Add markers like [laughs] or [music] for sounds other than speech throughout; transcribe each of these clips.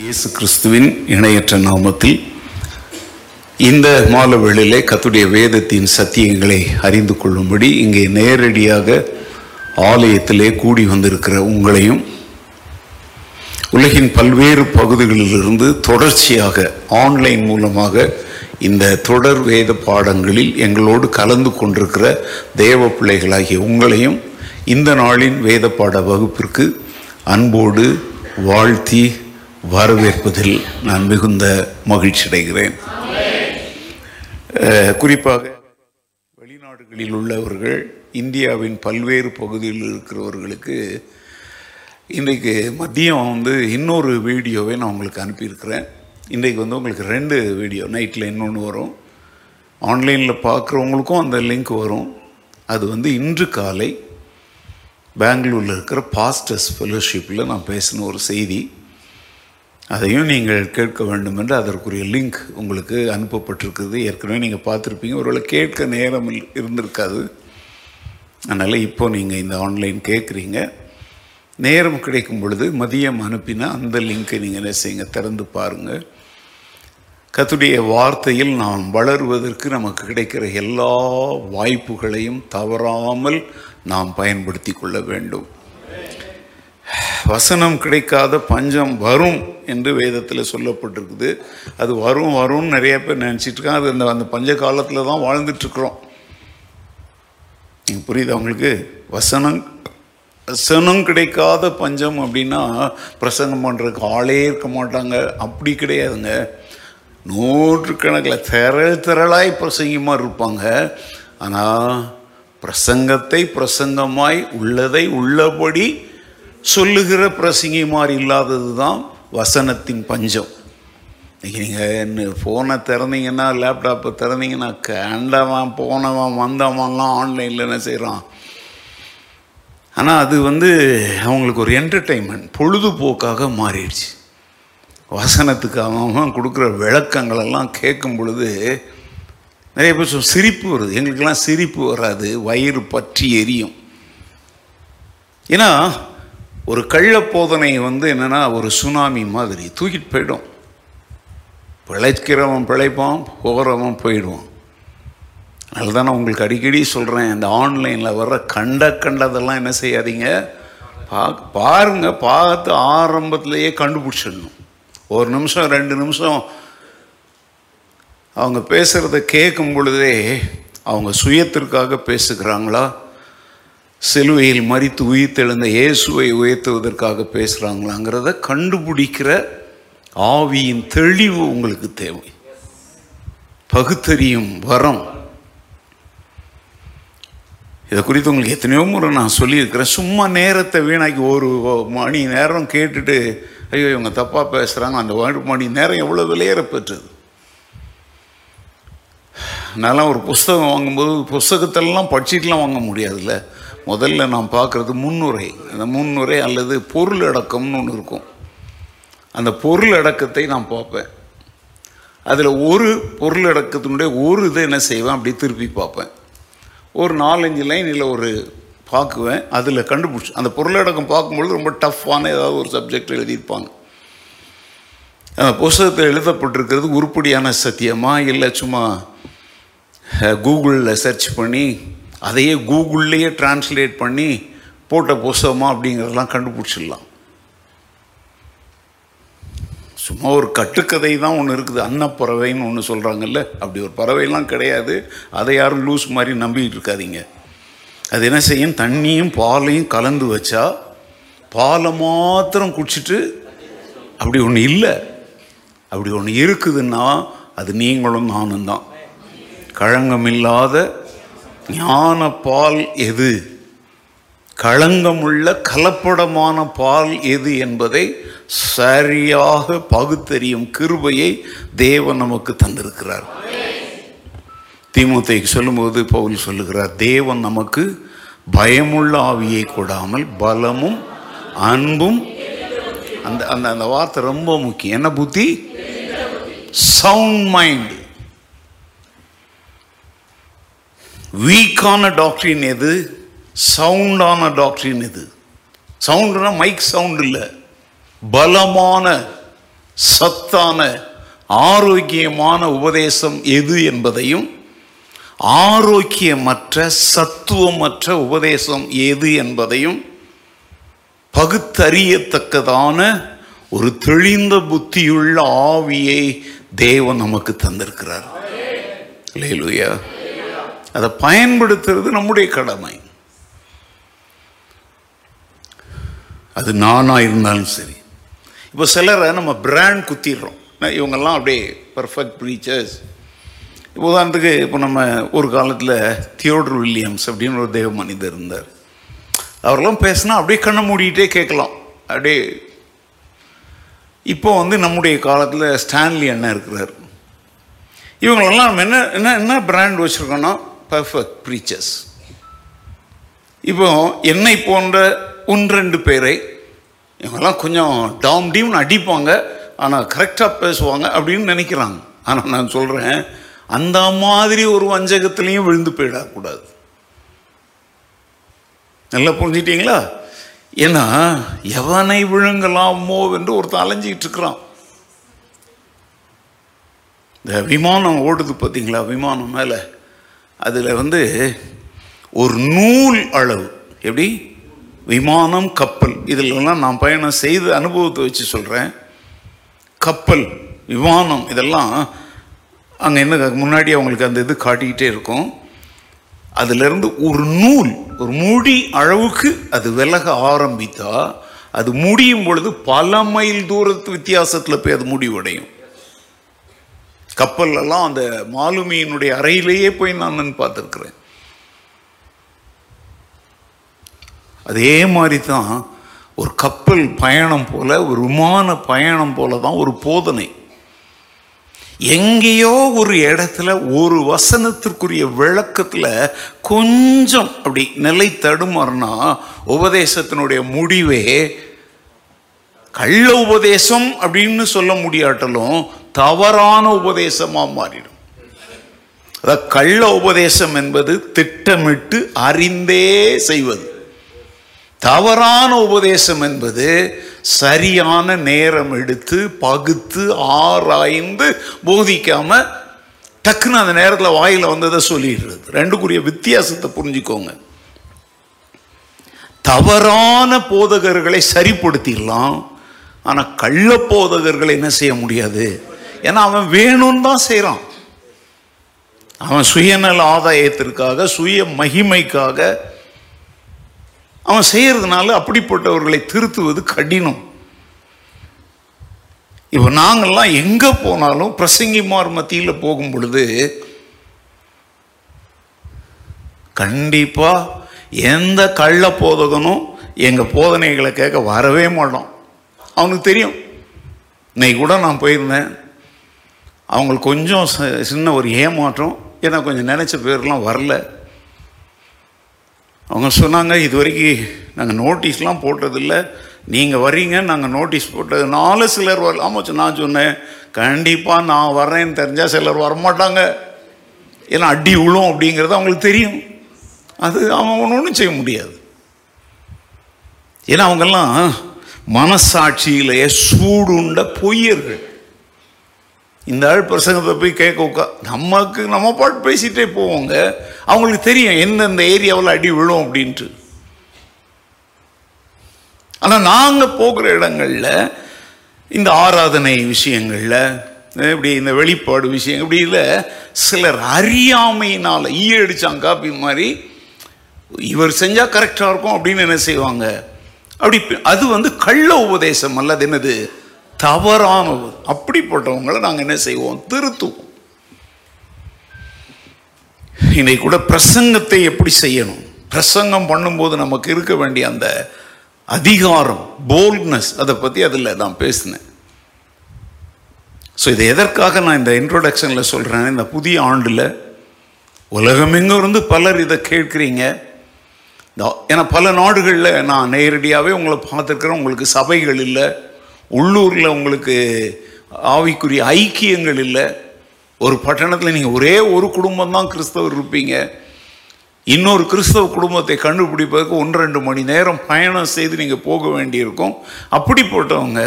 இயேசு கிறிஸ்துவின் இணையற்ற நாமத்தில் இந்த மாலவேளையிலே கத்துடைய வேதத்தின் சத்தியங்களை அறிந்து கொள்ளும்படி இங்கே நேரடியாக ஆலயத்திலே கூடி வந்திருக்கிற உங்களையும் உலகின் பல்வேறு பகுதிகளிலிருந்து தொடர்ச்சியாக ஆன்லைன் மூலமாக இந்த தொடர் வேத பாடங்களில் எங்களோடு கலந்து கொண்டிருக்கிற தேவ பிள்ளைகளாகிய உங்களையும் இந்த நாளின் வேத பாட வகுப்பிற்கு அன்போடு வாழ்த்தி வரவேற்பதில் நான் மிகுந்த மகிழ்ச்சி அடைகிறேன் குறிப்பாக வெளிநாடுகளில் உள்ளவர்கள் இந்தியாவின் பல்வேறு பகுதியில் இருக்கிறவர்களுக்கு இன்றைக்கு மதியம் வந்து இன்னொரு வீடியோவை நான் உங்களுக்கு அனுப்பியிருக்கிறேன். இன்றைக்கு வந்து உங்களுக்கு ரெண்டு வீடியோ நைட்டில் இன்னொன்று வரும். ஆன்லைனில் பார்க்குறவங்களுக்கும் அந்த லிங்க் வரும். அது வந்து இன்று காலை பெங்களூரில் இருக்கிற பாஸ்டர்ஸ் ஃபெலோஷிப்பில் நான் பேசின ஒரு செய்தி. அதையும் நீங்கள் கேட்க வேண்டும் என்று அதற்குரிய லிங்க் உங்களுக்கு அனுப்பப்பட்டிருக்குது ஏற்கனவே நீங்கள் பார்த்துருப்பீங்க. ஒருவேளை கேட்க நேரம் இருந்திருக்காது. அதனால் இப்போது நீங்கள் இந்த ஆன்லைன் கேட்குறீங்க. நேரம் கிடைக்கும் பொழுது மதியம் அனுப்பினா அந்த லிங்க்கை நீங்கள் என்ன செய்யுங்க? திறந்து பாருங்கள் கத்துடைய வார்த்தையில் நாம் வளருவதற்கு நமக்கு கிடைக்கிற எல்லா வாய்ப்புகளையும் தவறாமல் நாம் பயன்படுத்தி கொள்ள வேண்டும். வசனம் கிடைக்காத பஞ்சம் வரும் என்று வேதத்தில் சொல்லப்பட்டிருக்குது. அது வரும் வரும்னு நிறைய பேர் நினச்சிட்டு அது அந்த அந்த பஞ்ச காலத்தில் தான் வாழ்ந்துட்டுருக்குறோம் புரியுது அவங்களுக்கு புரியுதா உங்களுக்கு? வசனம் வசனம் கிடைக்காத பஞ்சம் அப்படின்னா பிரசங்கம் பண்ணுறதுக்கு ஆளே இருக்க மாட்டாங்க. அப்படி கிடையாதுங்க. நூற்றுக்கணக்கில் திரள் திரளாய் பிரசங்கமாக இருப்பாங்க. ஆனால் பிரசங்கத்தை பிரசங்கமாய் உள்ளதை உள்ளபடி சொல்லுகிற பிரசங்கிமார் இல்லாதது தான் வசனத்தின் பஞ்சம். இன்னைக்கு நீங்கள் என்ன ஃபோனை திறந்தீங்கன்னா லேப்டாப்பை திறந்தீங்கன்னா கேண்டவன் போனவன் வந்தவன்லாம் ஆன்லைனில் என்ன செய்கிறான் ஆனால் அது வந்து அவங்களுக்கு ஒரு என்டர்டெயின்மெண்ட் பொழுதுபோக்காக மாறிடுச்சு. வசனத்துக்கு அவன் கொடுக்குற விளக்கங்களெல்லாம் கேட்கும் பொழுது நிறைய பேர் சிரிப்பு வருது. எங்களுக்கெல்லாம் சிரிப்பு வராது வயிறு பற்றி எரியும். ஏன்னா ஒரு கள்ள போதனை வந்து என்னென்னா ஒரு சுனாமி மாதிரி. தூக்கிட்டு போயிடும். பிழைக்கிறவன் பிழைப்பான் போகிறவன் போயிடுவான். அதனால தான் நான் உங்களுக்கு அடிக்கடி சொல்கிறேன் இந்த ஆன்லைனில் வர்ற கண்ட கண்டதெல்லாம் என்ன செய்யாதீங்க. பா பாருங்கள் பார்த்து ஆரம்பத்திலேயே கண்டுபிடிச்சிடணும். ஒரு நிமிஷம் ரெண்டு நிமிஷம். அவங்க பேசுகிறத கேட்கும் பொழுதே அவங்க சுயத்திற்காக பேசுகிறாங்களா? சிலுவையில் மறித்து உயிர்த்தெழுந்த இயேசுவை உயர்த்துவதற்காக பேசுகிறாங்களாங்கிறத கண்டுபிடிக்கிற ஆவியின் தெளிவு உங்களுக்கு தேவை. பகுத்தறியும் வரம். இதை குறித்து உங்களுக்கு எத்தனையோ முறை நான் சொல்லியிருக்கிறேன். சும்மா நேரத்தை வீணாக்கி ஒரு மணி நேரம் கேட்டுட்டு ஐயோ இவங்க தப்பாக பேசுகிறாங்க அந்த மணி நேரம் எவ்வளோ விலையேற பெற்றது? நான்லாம் ஒரு புஸ்தகம் வாங்கும்போது புஸ்தகத்தெல்லாம் படிச்சுட்டுலாம் வாங்க முடியாதுல்ல. முதல்ல நான் பார்க்குறது முன்னுரை. அந்த முன்னுரை அல்லது பொருள் அடக்கம்னு ஒன்று இருக்கும். அந்த பொருள் அடக்கத்தை நான் பார்ப்பேன். அதில் ஒரு பொருள் அடக்கத்தினுடைய ஒரு இதை என்ன செய்வேன்? அப்படி திருப்பி பார்ப்பேன். ஒரு நாலஞ்சு லைனில் ஒரு பார்க்குவேன். அதில் கண்டுபிடிச்சி அந்த பொருளடக்கம் பார்க்கும்பொழுது ரொம்ப டஃப்பான ஏதாவது ஒரு சப்ஜெக்ட் எழுதியிருப்பாங்க. அந்த புஸ்தகத்தில் எழுதப்பட்டிருக்கிறது உருப்படியான சத்தியமா? இல்லை சும்மா கூகுளில் சர்ச் பண்ணி அதையே கூகுள்லேயே டிரான்ஸ்லேட் பண்ணி போட்ட புஸ்தகமாக அப்படிங்கிறதெல்லாம் கண்டுபிடிச்சிடலாம். சும்மா ஒரு கட்டுக்கதை தான் ஒன்று இருக்குது. அன்னப்பறவைன்னு ஒன்று சொல்கிறாங்கல்ல அப்படி ஒரு பறவைலாம் கிடையாது. அதை யாரும் லூஸ் மாதிரி நம்பிக்கிட்டு இருக்காதீங்க. அது என்ன செய்யும்? தண்ணியும் பாலையும் கலந்து வச்சா பாலை மாத்திரம் குடிச்சிட்டு அப்படி ஒன்று இல்லை. அப்படி ஒன்று இருக்குதுன்னா அது நீங்களும் நானும் தான். இல்லாத ஞான பால் எது? களங்கமுள்ள கலப்படமான பால் எது என்பதை சரியாக பகுத்தறியும் கிருபையை தேவன் நமக்கு தந்திருக்கிறார். திமுத்தைக்கு சொல்லும்போது பவுல் சொல்லுகிறார் தேவன் நமக்கு பயமுள்ள ஆவியை கொடாமல் பலமும் அன்பும் அந்த அந்த அந்த வார்த்தை ரொம்ப முக்கியம். என்ன புத்தி? சவுண்ட் மைண்ட் வீக்கான டாக்டரின் எது? சவுண்டான டாக்டரின் எது? சவுண்டுனா மைக் சவுண்ட் இல்லை. பலமான சத்தான ஆரோக்கியமான உபதேசம் எது என்பதையும் ஆரோக்கியமற்ற சத்துவமற்ற உபதேசம் எது என்பதையும் பகுத்தறியத்தக்கதான ஒரு தெளிந்த புத்தியுள்ள ஆவியை தேவன் நமக்கு தந்திருக்கிறார். லேலுயா அதை பயன்படுத்துறது நம்முடைய கடமை. அது நானாக இருந்தாலும் சரி. இப்போ சிலரை நம்ம பிராண்ட் குத்திடுறோம். இவங்கெல்லாம் அப்படியே பர்ஃபெக்ட் ப்ரீச்சர்ஸ் உதாரணத்துக்கு இப்போ நம்ம ஒரு காலத்தில் தியோடர் வில்லியம்ஸ் அப்படின்னு ஒரு தெய்வ மனிதர் இருந்தார். அவரெல்லாம் பேசினா அப்படியே கண்ணை மூடிக்கிட்டே கேட்கலாம். அப்படியே இப்போ வந்து நம்முடைய காலத்தில் ஸ்டான்லி அண்ணன் இருக்கிறார். இவங்களெல்லாம் நம்ம என்ன என்ன என்ன பிராண்ட் வச்சுருக்கோன்னா பர்ஃபெக்ட் ப்ரீச்சர்ஸ் இப்போ என்னை போன்ற ஒன்றெண்டு பேரை இவங்கெல்லாம் கொஞ்சம் டாம் டீம்னு அடிப்பாங்க. ஆனால் கரெக்டாக பேசுவாங்க அப்படின்னு நினைக்கிறாங்க. ஆனால் நான் சொல்கிறேன் அந்த மாதிரி ஒரு வஞ்சகத்துலேயும் விழுந்து போயிடக்கூடாது. நல்லா புரிஞ்சிட்டீங்களா? ஏன்னா எவனை விழுங்கலாமோ என்று ஒருத்தன் அலைஞ்சிக்கிட்டு இருக்கிறான். இந்த விமானம் ஓடுது பார்த்தீங்களா? விமானம் மேலே. அதில் வந்து ஒரு நூல் அளவு. எப்படி? விமானம் கப்பல். இதிலெல்லாம் நான் பயணம் செய்த அனுபவத்தை வச்சு சொல்கிறேன் கப்பல் விமானம் இதெல்லாம் அங்கே என்ன முன்னாடி அவங்களுக்கு அந்த இது காட்டிக்கிட்டே இருக்கும். அதிலிருந்து ஒரு நூல் ஒரு முடி அளவுக்கு அது விலக ஆரம்பித்தா அது முடியும் பொழுது பல மைல் தூரத்து வித்தியாசத்தில் போய் அது முடிவடையும். கப்பல்லாம் அந்த மாலுமியினுடைய அறையிலேயே போய் நான் பார்த்துருக்குறேன். அதே மாதிரி தான் ஒரு கப்பல் பயணம் போல ஒரு விமான பயணம் போல தான் ஒரு போதனை. எங்கேயோ ஒரு இடத்துல ஒரு வசனத்திற்குரிய விளக்கத்தில் கொஞ்சம் அப்படி நிலை தடுமாறுனா உபதேசத்தினுடைய முடிவே கள்ள உபதேசம் அப்படின்னு சொல்ல முடியாட்டலும் தவறான உபதேசமாக மாறிடும். அதாவது கள்ள உபதேசம் என்பது திட்டமிட்டு அறிந்தே செய்வது. தவறான உபதேசம் என்பது சரியான நேரம் எடுத்து பகுத்து ஆராய்ந்து போதிக்காம டக்குன்னு அந்த நேரத்தில் வாயில் வந்ததை சொல்லிடுறது. ரெண்டுக்குரிய வித்தியாசத்தை புரிஞ்சுக்கோங்க. தவறான போதகர்களை சரிப்படுத்திடலாம். ஆனால் கள்ள போதகர்களை என்ன செய்ய முடியாது? ஏன்னா அவன் வேணும்னு தான் செய்கிறான் அவன் சுயநல ஆதாயத்திற்காக சுய மகிமைக்காக அவன் செய்கிறதுனால அப்படிப்பட்டவர்களை திருத்துவது கடினம். இப்போ நாங்கள்லாம் எங்கே போனாலும் பிரசங்கிமார் மத்தியில் போகும் பொழுது கண்டிப்பாக எந்த கள்ள போதகனும் எங்கள் போதனைகளை கேட்க வரவே மாட்டோம் அவனுக்கு தெரியும். இன்னைக்கு கூட நான் போயிருந்தேன். அவங்களுக்கு கொஞ்சம் சின்ன ஒரு ஏமாற்றம். ஏன்னா கொஞ்சம் நினச்ச பேர்லாம் வரல. அவங்க சொன்னாங்க இது வரைக்கும் நாங்கள் நோட்டீஸ்லாம் போட்டதில்லை. நீங்கள் வர்றீங்க நாங்கள் நோட்டீஸ் போட்டதுனால சிலர் வர ஆமாம் நான் சொன்னேன் கண்டிப்பாக நான் வரேன்னு தெரிஞ்சால் சிலர் வரமாட்டாங்க. ஏன்னா அடி விழும் அப்படிங்கிறது அவங்களுக்கு தெரியும். அது அவன் ஒன்றும் செய்ய முடியாது. ஏன்னா அவங்கெல்லாம் மனசாட்சியிலேயே சூடுண்ட பொய்யர்கள். இந்த ஆள் பிரசங்கத்தை போய் கேட்க உட்கா நமக்கு நம்ம பாட்டு பேசிகிட்டே போவோங்க. அவங்களுக்கு தெரியும் எந்தெந்த ஏரியாவில் அடி விழும் அப்படின்ட்டு. ஆனால் நாங்கள் போகிற இடங்களில் இந்த ஆராதனை விஷயங்களில் இப்படி இந்த வெளிப்பாடு விஷயம் இப்படி இல்லை சிலர் அறியாமையினால் ஈ அடித்தான் காப்பி மாதிரி இவர் செஞ்சால் கரெக்டாக இருக்கும் அப்படின்னு என்ன செய்வாங்க? அப்படி அது வந்து கள்ள உபதேசம் அல்லது என்னது? தவறானது. அப்படிப்பட்டவங்களை நாங்கள் என்ன செய்வோம்? திருத்துவோம். இன்னைக்கு கூட பிரசங்கத்தை எப்படி செய்யணும்? பிரசங்கம் பண்ணும்போது நமக்கு இருக்க வேண்டிய அந்த அதிகாரம் போல்ட்னஸ் அதை பற்றி அதில் நான் பேசினேன். ஸோ இது எதற்காக நான் இந்த இன்ட்ரோடக்ஷனில் சொல்கிறேன் இந்த புதிய ஆண்டில் உலகமெங்கும் இருந்து பலர் இதை கேட்குறீங்க. ஏன்னா பல நாடுகளில் நான் நேரடியாகவே உங்களை பார்த்துருக்குறேன் உங்களுக்கு சபைகள் இல்லை. உள்ளூரில் உங்களுக்கு ஆவிக்குரிய ஐக்கியங்கள் இல்லை. ஒரு பட்டணத்தில் நீங்கள் ஒரே ஒரு குடும்பம் தான் கிறிஸ்தவர் இருப்பீங்க. இன்னொரு கிறிஸ்தவ குடும்பத்தை கண்டுபிடிப்பதற்கு ஒன்று ரெண்டு மணி நேரம் பயணம் செய்து நீங்கள் போக வேண்டியிருக்கும். அப்படிப்பட்டவங்க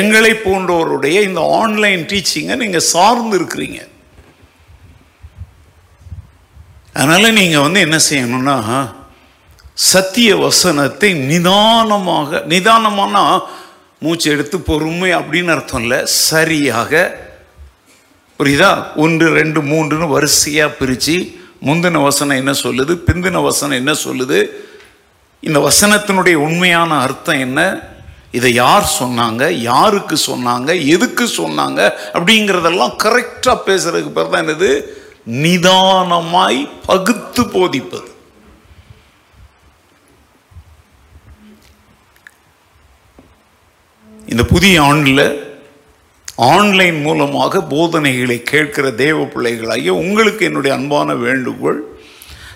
எங்களை போன்றவருடைய இந்த ஆன்லைன் டீச்சிங்கை நீங்கள் சார்ந்து இருக்கிறீங்க. அதனால் நீங்கள் வந்து என்ன செய்யணும்னா சத்திய வசனத்தை நிதானமாக நிதானமானால் மூச்சு எடுத்து பொறுமை அப்படின்னு அர்த்தம் இல்லை சரியாக. புரியுதா? ஒன்று ரெண்டு மூன்றுன்னு வரிசையாக பிரித்து முந்தின வசனம் என்ன சொல்லுது? பிந்தின வசனம் என்ன சொல்லுது? இந்த வசனத்தினுடைய உண்மையான அர்த்தம் என்ன? இதை யார் சொன்னாங்க? யாருக்கு சொன்னாங்க? எதுக்கு சொன்னாங்க? அப்படிங்கிறதெல்லாம் கரெக்டாக பேசுறதுக்கு பேர் தான் என்னது? நிதானமாய் பகுத்து போதிப்பது. இந்த புதிய ஆண்டில் ஆன்லைன் மூலமாக போதனைகளை கேட்கிற தேவ பிள்ளைகளாகிய உங்களுக்கு என்னுடைய அன்பான வேண்டுகோள்.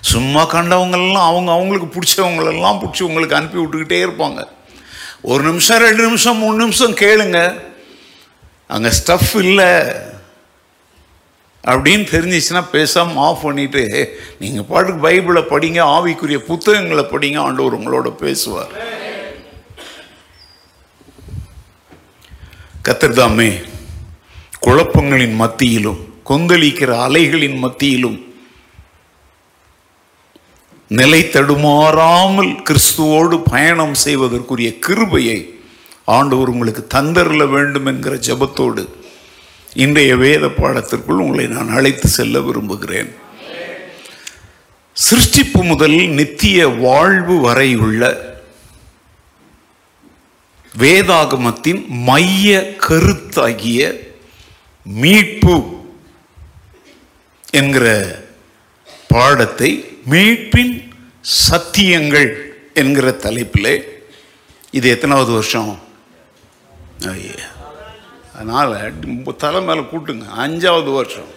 சும்மா கண்டவங்களெல்லாம் அவங்க அவங்களுக்கு பிடிச்சவங்களெல்லாம் பிடிச்சி உங்களுக்கு அனுப்பி விட்டுக்கிட்டே இருப்பாங்க. ஒரு நிமிஷம் ரெண்டு நிமிஷம் மூணு நிமிஷம் கேளுங்க. அங்கே ஸ்டஃப் இல்லை. அப்படின்னு தெரிஞ்சிச்சுன்னா பேசாமல் ஆஃப் பண்ணிட்டு நீங்கள் பாட்டுக்கு பைபிளை படிங்க ஆவிக்குரிய புத்தகங்களை படிங்க ஆண்டவர் உங்களோட பேசுவார். கத்தர்தாமே குழப்பங்களின் மத்தியிலும் கொந்தளிக்கிற அலைகளின் மத்தியிலும் நிலை தடுமாறாமல் கிறிஸ்துவோடு பயணம் செய்வதற்குரிய கிருபையை ஆண்டவர் உங்களுக்கு தந்தரல வேண்டும் என்கிற ஜெபத்தோடு இன்றைய வேத பாடத்திற்குள் உங்களை நான் அழைத்து செல்ல விரும்புகிறேன். சிருஷ்டிப்பு முதல் நித்திய வாழ்வு வரை உள்ள வேதாகமத்தின் மைய கருத்தாகிய மீட்பு என்கிற பாடத்தை மீட்பின் சத்தியங்கள் என்கிற தலைப்பிலே இது எத்தனாவது வருஷம்? ஐயா. அதனால் தலை மேலே கூட்டுங்க. அஞ்சாவது வருஷம்.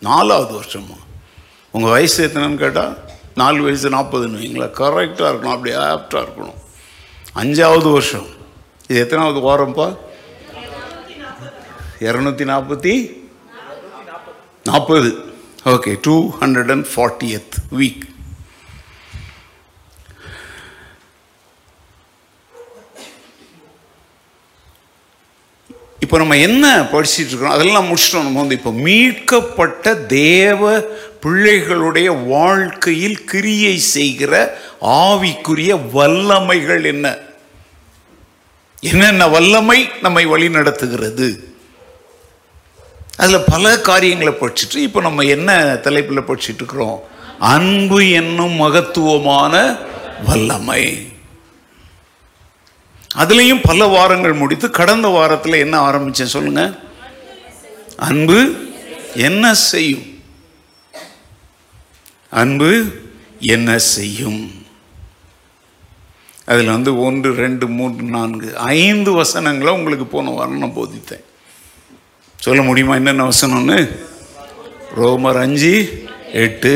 நாலாவது வருஷமா? உங்கள் வயசு எத்தனைன்னு கேட்டால் நாலு வயசு நாற்பதுன்னு வைங்களா கரெக்டாக இருக்கணும். அப்படி ஆப்டாக இருக்கணும். அஞ்சாவது வருஷம். இது எத்தனாவது வாரம்ப்பா? இரநூத்தி நாற்பத்தி நாற்பது. Okay two hundred and fortieth week இப்போ நம்ம என்ன படிச்சிட்டு இருக்கிறோம்? அதெல்லாம் முடிச்சிட்டோம். நம்ம வந்து இப்போ மீட்கப்பட்ட தேவ பிள்ளைகளுடைய வாழ்க்கையில் கிரியை செய்கிற ஆவிக்குரிய வல்லமைகள் என்ன? என்னென்ன வல்லமை நம்மை வழி நடத்துகிறது? அதில் பல காரியங்களை படிச்சுட்டு இப்போ நம்ம என்ன தலைப்பில் படிச்சுட்டு இருக்கிறோம் அன்பு என்னும் மகத்துவமான வல்லமை. அதுலேயும் பல வாரங்கள் முடித்து கடந்த வாரத்தில் என்ன ஆரம்பித்தேன் சொல்லுங்க? அன்பு என்ன செய்யும்? அன்பு என்ன செய்யும்? அதில் வந்து ஒன்று ரெண்டு மூன்று நான்கு ஐந்து வசனங்களை உங்களுக்கு போன வாரம் நான் போதித்தேன். சொல்ல முடியுமா என்னென்ன வசனம்னு? ரோமர் அஞ்சு எட்டு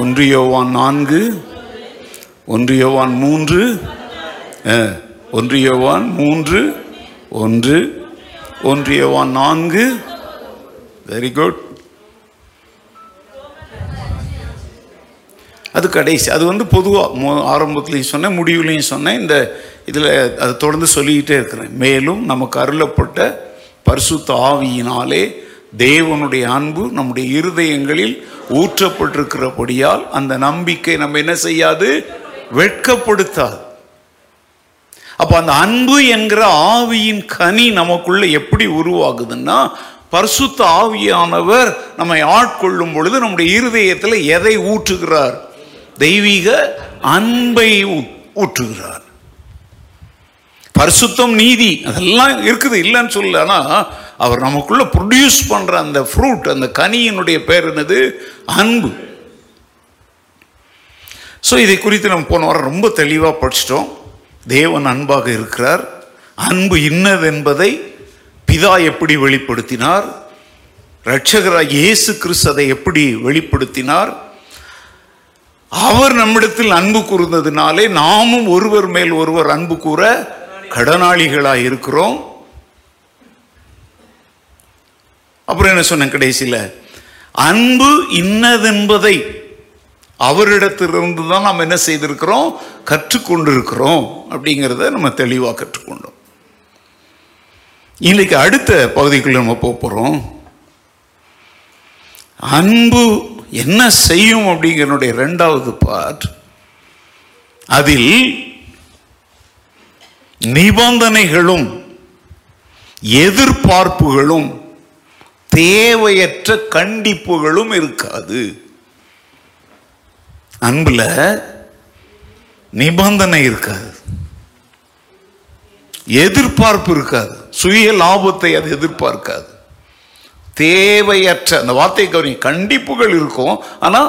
ஒன்று யோவான் நான்கு ஒன்று யோவான் மூன்று ஒன்று யோவான் மூன்று ஒன்று ஒன்று யோவான் நான்கு. வெரி குட் அது கடைசி. அது வந்து பொதுவாக மோ ஆரம்பத்துலேயும் சொன்னேன் முடிவுலையும் சொன்னேன். இந்த இதில் அது தொடர்ந்து சொல்லிக்கிட்டே இருக்கிறேன். மேலும் நமக்கு அருளப்பட்ட பரிசுத்த ஆவியினாலே தேவனுடைய அன்பு நம்முடைய இருதயங்களில் ஊற்றப்பட்டிருக்கிறபடியால் அந்த நம்பிக்கை நம்ம என்ன செய்யாது? வெட்கப்படுத்தாது. அப்போ அந்த அன்பு என்கிற ஆவியின் கனி நமக்குள்ள எப்படி உருவாகுதுன்னா பரிசுத்த ஆவியானவர் நம்மை ஆட்கொள்ளும் பொழுது நம்முடைய இருதயத்தில் எதை ஊற்றுகிறார்? தெய்வீக அன்பை ஊ- ஊற்றுகிறார். பரிசுத்தம் நீதி அதெல்லாம் இருக்குது இல்லைன்னு சொல்லல. ஆனால் அவர் நமக்குள்ள ப்ரொடியூஸ் பண்ற அந்த ஃப்ரூட் அந்த கனியினுடைய பேர் என்னது? அன்பு. ஸோ இதை குறித்து நம்ம போன வாரம் ரொம்ப தெளிவாக படிச்சிட்டோம். தேவன் அன்பாக இருக்கிறார். அன்பு இன்னது என்பதை பிதா எப்படி வெளிப்படுத்தினார்? இரட்சகராக இயேசு கிறிஸ்து அதை எப்படி வெளிப்படுத்தினார்? அவர் நம்மிடத்தில் அன்பு கூர்ந்ததுனாலே நாமும் ஒருவர் மேல் ஒருவர் அன்பு கூற கடனாளிகளாக இருக்கிறோம். அப்புறம் என்ன சொன்னேன் கடைசியில்? அன்பு இன்னதென்பதை அவரிடத்திலிருந்து தான் நாம் என்ன செய்திருக்கிறோம்? கற்றுக்கொண்டிருக்கிறோம். அப்படிங்கிறத நம்ம தெளிவாக கற்றுக்கொண்டோம். இன்னைக்கு அடுத்த பகுதிக்குள்ள நம்ம போக போகிறோம் அன்பு என்ன செய்யும் அப்படிங்கிறனுடைய ரெண்டாவது பார்ட் அதில் நிபந்தனைகளும் எதிர்பார்ப்புகளும் தேவையற்ற கண்டிப்புகளும் இருக்காது. அன்பில் நிபந்தனை இருக்காது. எதிர்பார்ப்பு இருக்காது. சுய லாபத்தை அது எதிர்பார்க்காது. தேவையற்ற அந்த வார்த்தை கவனி கண்டிப்புகள் இருக்கும் ஆனா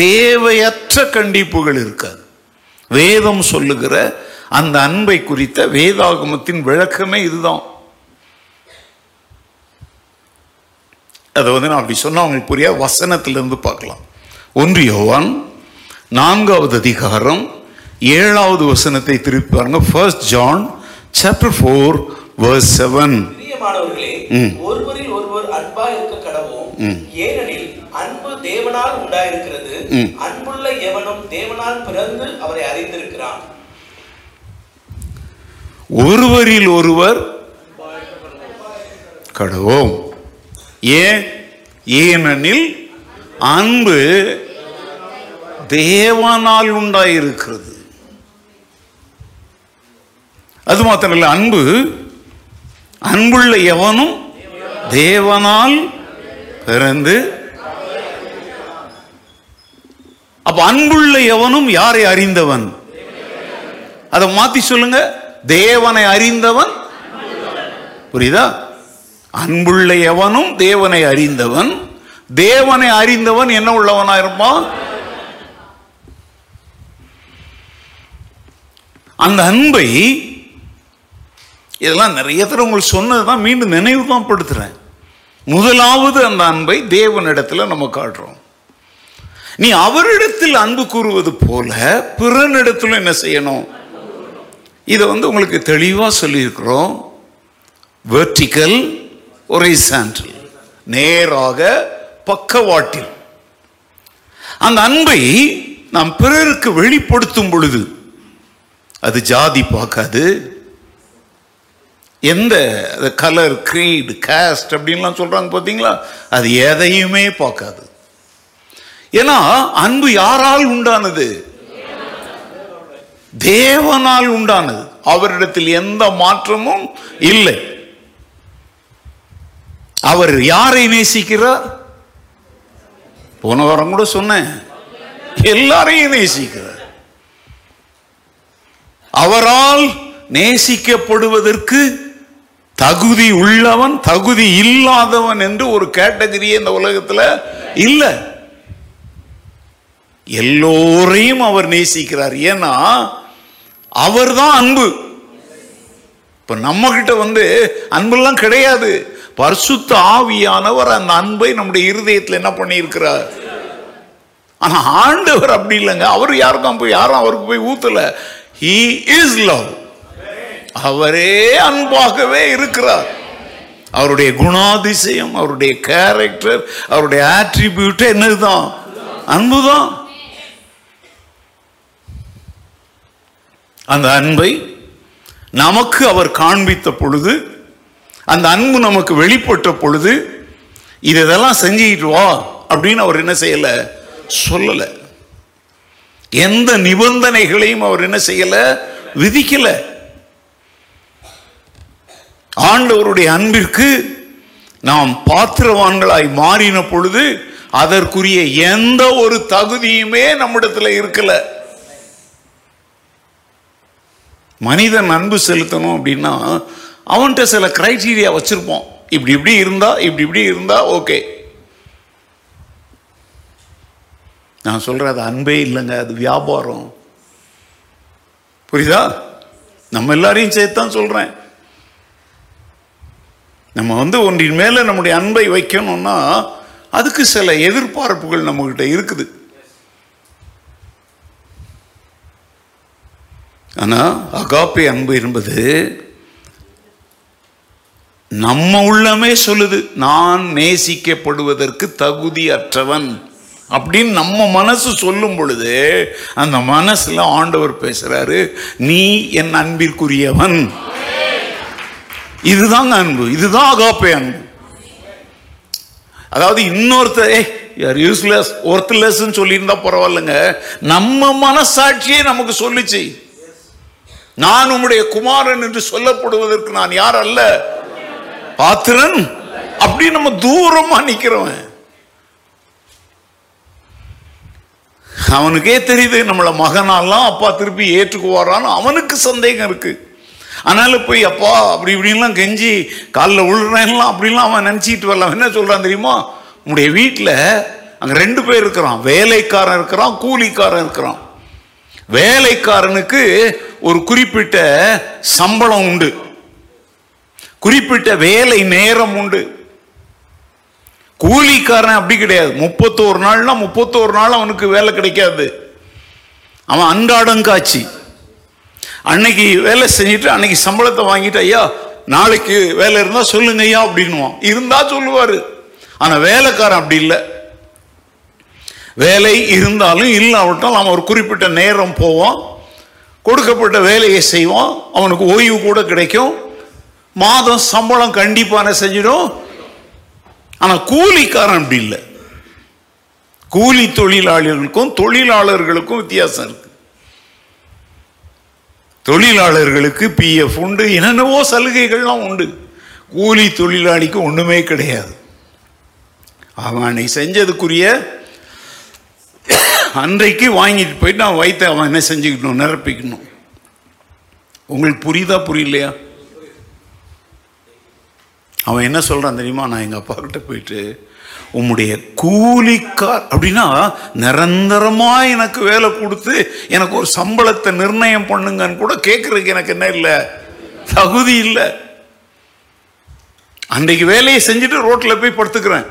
தேவையற்ற கண்டிப்புகள் இருக்காது. வேதம் சொல்லுகிற அந்த அன்பை குறித்த வேதாகமத்தின் விளக்கமே இதுதான். அதை வந்து நான் அப்படி சொன்னா அவங்களுக்கு புரிய? வசனத்திலிருந்து பார்க்கலாம். ஒன்று யோவான் நான்காவது அதிகாரம் ஏழாவது வசனத்தை திருப்பி பாருங்க. First John chapter four verse seven ஒருவரில் இருக்க கடவோம் ஏனெனில் அன்பு தேவனால் உண்டாயிருக்கிறது. அன்புள்ள எவனும் தேவனால் பிறந்து அவரை அறிந்திருக்கிறான். ஒருவரில் ஒருவர் கடவோம் ஏன்? ஏனெனில் அன்பு தேவனால் உண்டாயிருக்கிறது. அது மாத்திரமல்ல அன்பு அன்புள்ள எவனும் தேவனால் பிறந்து அப்ப அன்புள்ள எவனும் யாரை அறிந்தவன்? அதை மாத்தி சொல்லுங்க. தேவனை அறிந்தவன்? புரியுதா? அன்புள்ள எவனும் தேவனை அறிந்தவன்? தேவனை அறிந்தவன் என்ன உள்ளவனா இருப்பான்? அந்த அன்பை இதெல்லாம் நிறைய தடவை உங்களுக்கு சொன்னது தான் மீண்டும் நினைவு தான் படுத்துறேன் முதலாவது அந்த அன்பை தேவனிடத்தில் நம்ம காட்டுறோம். நீ அவரிடத்தில் அன்பு கூறுவது போல பிறனிடத்தில் என்ன செய்யணும்? இதை வந்து உங்களுக்கு தெளிவாக சொல்லியிருக்கிறோம். வெர்டிக்கல் ஒரைசான்டல் நேராக பக்கவாட்டில். அந்த அன்பை நாம் பிறருக்கு வெளிப்படுத்தும் பொழுது அது ஜாதி பார்க்காது. எந்த கலர் க்ரீடு caste அப்படின்லாம் சொல்றாங்க பார்த்தீங்களா? அது எதையுமே பார்க்காது. ஏன்னா அன்பு யாரால் உண்டானது? தேவனால் உண்டானது. அவரிடத்தில் எந்த மாற்றமும் இல்லை. அவர் யாரை நேசிக்கிறார்? போன வாரம் கூட சொன்னேன். எல்லாரையும் நேசிக்கிறார். அவரால் நேசிக்கப்படுவதற்கு தகுதி உள்ளவன் தகுதி இல்லாதவன் என்று ஒரு கேட்டகரியே இந்த உலகத்தில் இல்லை. எல்லோரையும் அவர் நேசிக்கிறார். ஏன்னா அவர்தான் அன்பு. இப்ப நம்ம கிட்ட வந்து அன்பெல்லாம் கிடையாது. பரிசுத்த ஆவியானவர் அந்த அன்பை நம்முடைய இருதயத்தில் என்ன பண்ணியிருக்கிறார்? ஆனா ஆண்டவர் அப்படி இல்லைங்க. அவர் யாருக்கும் போய் யாரும் அவருக்கு போய் ஊத்தல. ஹீ இஸ் லவ் அவரே அன்பாகவே இருக்கிறார். அவருடைய குணாதிசயம் அவருடைய கேரக்டர் அவருடைய ஆட்ரிபியூட் என்னதுதான்? அன்புதான். அந்த அன்பை நமக்கு அவர் காண்பித்த பொழுது அந்த அன்பு நமக்கு வெளிப்பட்ட பொழுது இது இதெல்லாம் செஞ்சுக்கிட்டு வா அப்படின்னு அவர் என்ன செய்யல? சொல்லல. எந்த நிபந்தனைகளையும் அவர் என்ன செய்யல? விதிக்கலை. ஆண்டவருடைய அன்பிற்கு நாம் பாத்திரவான்களாய் மாறின பொழுது அதற்குரிய எந்த ஒரு தகுதியுமே நம்மிடத்தில் இருக்கல. மனிதன் அன்பு செலுத்தணும் அப்படின்னா அவன்கிட்ட சில கிரைட்டீரியா வச்சிருப்போம். இப்படி இப்படி இருந்தா இப்படி இப்படி இருந்தா ஓகே நான் சொல்கிறேன் அது அன்பே இல்லைங்க அது வியாபாரம். புரியுதா? நம்ம எல்லாரையும் சேர்த்து தான் சொல்கிறேன் நம்ம வந்து ஒன்றின் மேலே நம்முடைய அன்பை வைக்கணும்னா அதுக்கு சில எதிர்பார்ப்புகள் நம்மகிட்ட இருக்குது. ஆனால் அகாப்பி அன்பு என்பது நம்ம உள்ளமே சொல்லுது நான் நேசிக்கப்படுவதற்கு தகுதி அற்றவன் அப்படின்னு நம்ம மனசு சொல்லும் பொழுது அந்த மனசுல ஆண்டவர் பேசுறாரு நீ என் அன்பிற்குரியவன். இதுதாங்க அன்பு இதுதான் அகாப்பே அன்பு. அதாவது இன்னொருத்தர் யார் யூஸ்லெஸ் ஒர்த்லெஸ்ன்னு சொல்லியிருந்தா பரவாயில்லைங்க. நம்ம மனசாட்சியே நமக்கு சொல்லிச்சு. நான் உம்முடைய குமாரன் என்று சொல்லப்படுவதற்கு நான் யார் அல்ல? பாத்திரன். அப்படி நம்ம தூரமா நிக்கிறவன். அவனுக்கே தெரியுது நம்மளை மகனாலாம் அப்பா திருப்பி ஏற்றுக்குவாரான்னு அவனுக்கு சந்தேகம் இருக்குது அதனால போய் அப்பா அப்படி இப்படின்லாம் கெஞ்சி காலில் விழுறேன்லாம் அப்படிலாம் அவன் நினச்சிட்டு வரலாம் என்ன சொல்கிறான் தெரியுமா? உங்களுடைய வீட்டில் அங்கே ரெண்டு பேர் இருக்கிறான். வேலைக்காரன் இருக்கிறான் கூலிக்காரன் இருக்கிறான். வேலைக்காரனுக்கு ஒரு குறிப்பிட்ட சம்பளம் உண்டு. குறிப்பிட்ட வேலை நேரம் உண்டு. கூலிக்காரன் அப்படி கிடையாது. முப்பத்தோரு நாள்னா முப்பத்தோரு நாள் அவனுக்கு வேலை கிடைக்காது. அவன் அன்றாடம் காட்சி. அன்னைக்கு வேலை செஞ்சுட்டு அன்னைக்கு சம்பளத்தை வாங்கிட்டு ஐயா நாளைக்கு வேலை இருந்தால் சொல்லுங்க ஐயா அப்படின்னுவான். இருந்தா சொல்லுவார். ஆனால் வேலைக்காரன் அப்படி இல்லை. வேலை இருந்தாலும் இல்லாவிட்டால் அவன் ஒரு குறிப்பிட்ட நேரம் போவான். கொடுக்கப்பட்ட வேலையை செய்வான். அவனுக்கு ஓய்வு கூட கிடைக்கும். மாதம் சம்பளம் கண்டிப்பான செஞ்சிடும்? ஆனால் கூலிக்காரன் அப்படி இல்லை. கூலி தொழிலாளர்களுக்கும் தொழிலாளர்களுக்கும் வித்தியாசம் இருக்கு. தொழிலாளர்களுக்கு பிஎஃப் உண்டு என்னென்னவோ சலுகைகள்லாம் உண்டு. கூலி தொழிலாளிக்கு ஒன்றுமே கிடையாது. அவன் செஞ்சதுக்குரிய அன்றைக்கு வாங்கிட்டு போயிட்டு நான் வயிற்று அவன் என்ன செஞ்சுக்கணும் நிரப்பிக்கணும். உங்களுக்கு புரியுதா புரியலையா? அவன் என்ன சொல்கிறான் தெரியுமா? நான் எங்கள் அப்பா கிட்ட போயிட்டு உம்முடைய கூலிக்கார் அப்படின்னா நிரந்தரமாக எனக்கு வேலை கொடுத்து எனக்கு ஒரு சம்பளத்தை நிர்ணயம் பண்ணுங்கன்னு கூட கேட்கறதுக்கு எனக்கு என்ன இல்லை? தகுதி இல்லை. அன்றைக்கு வேலையை செஞ்சுட்டு ரோட்டில் போய் படுத்துக்கிறேன்.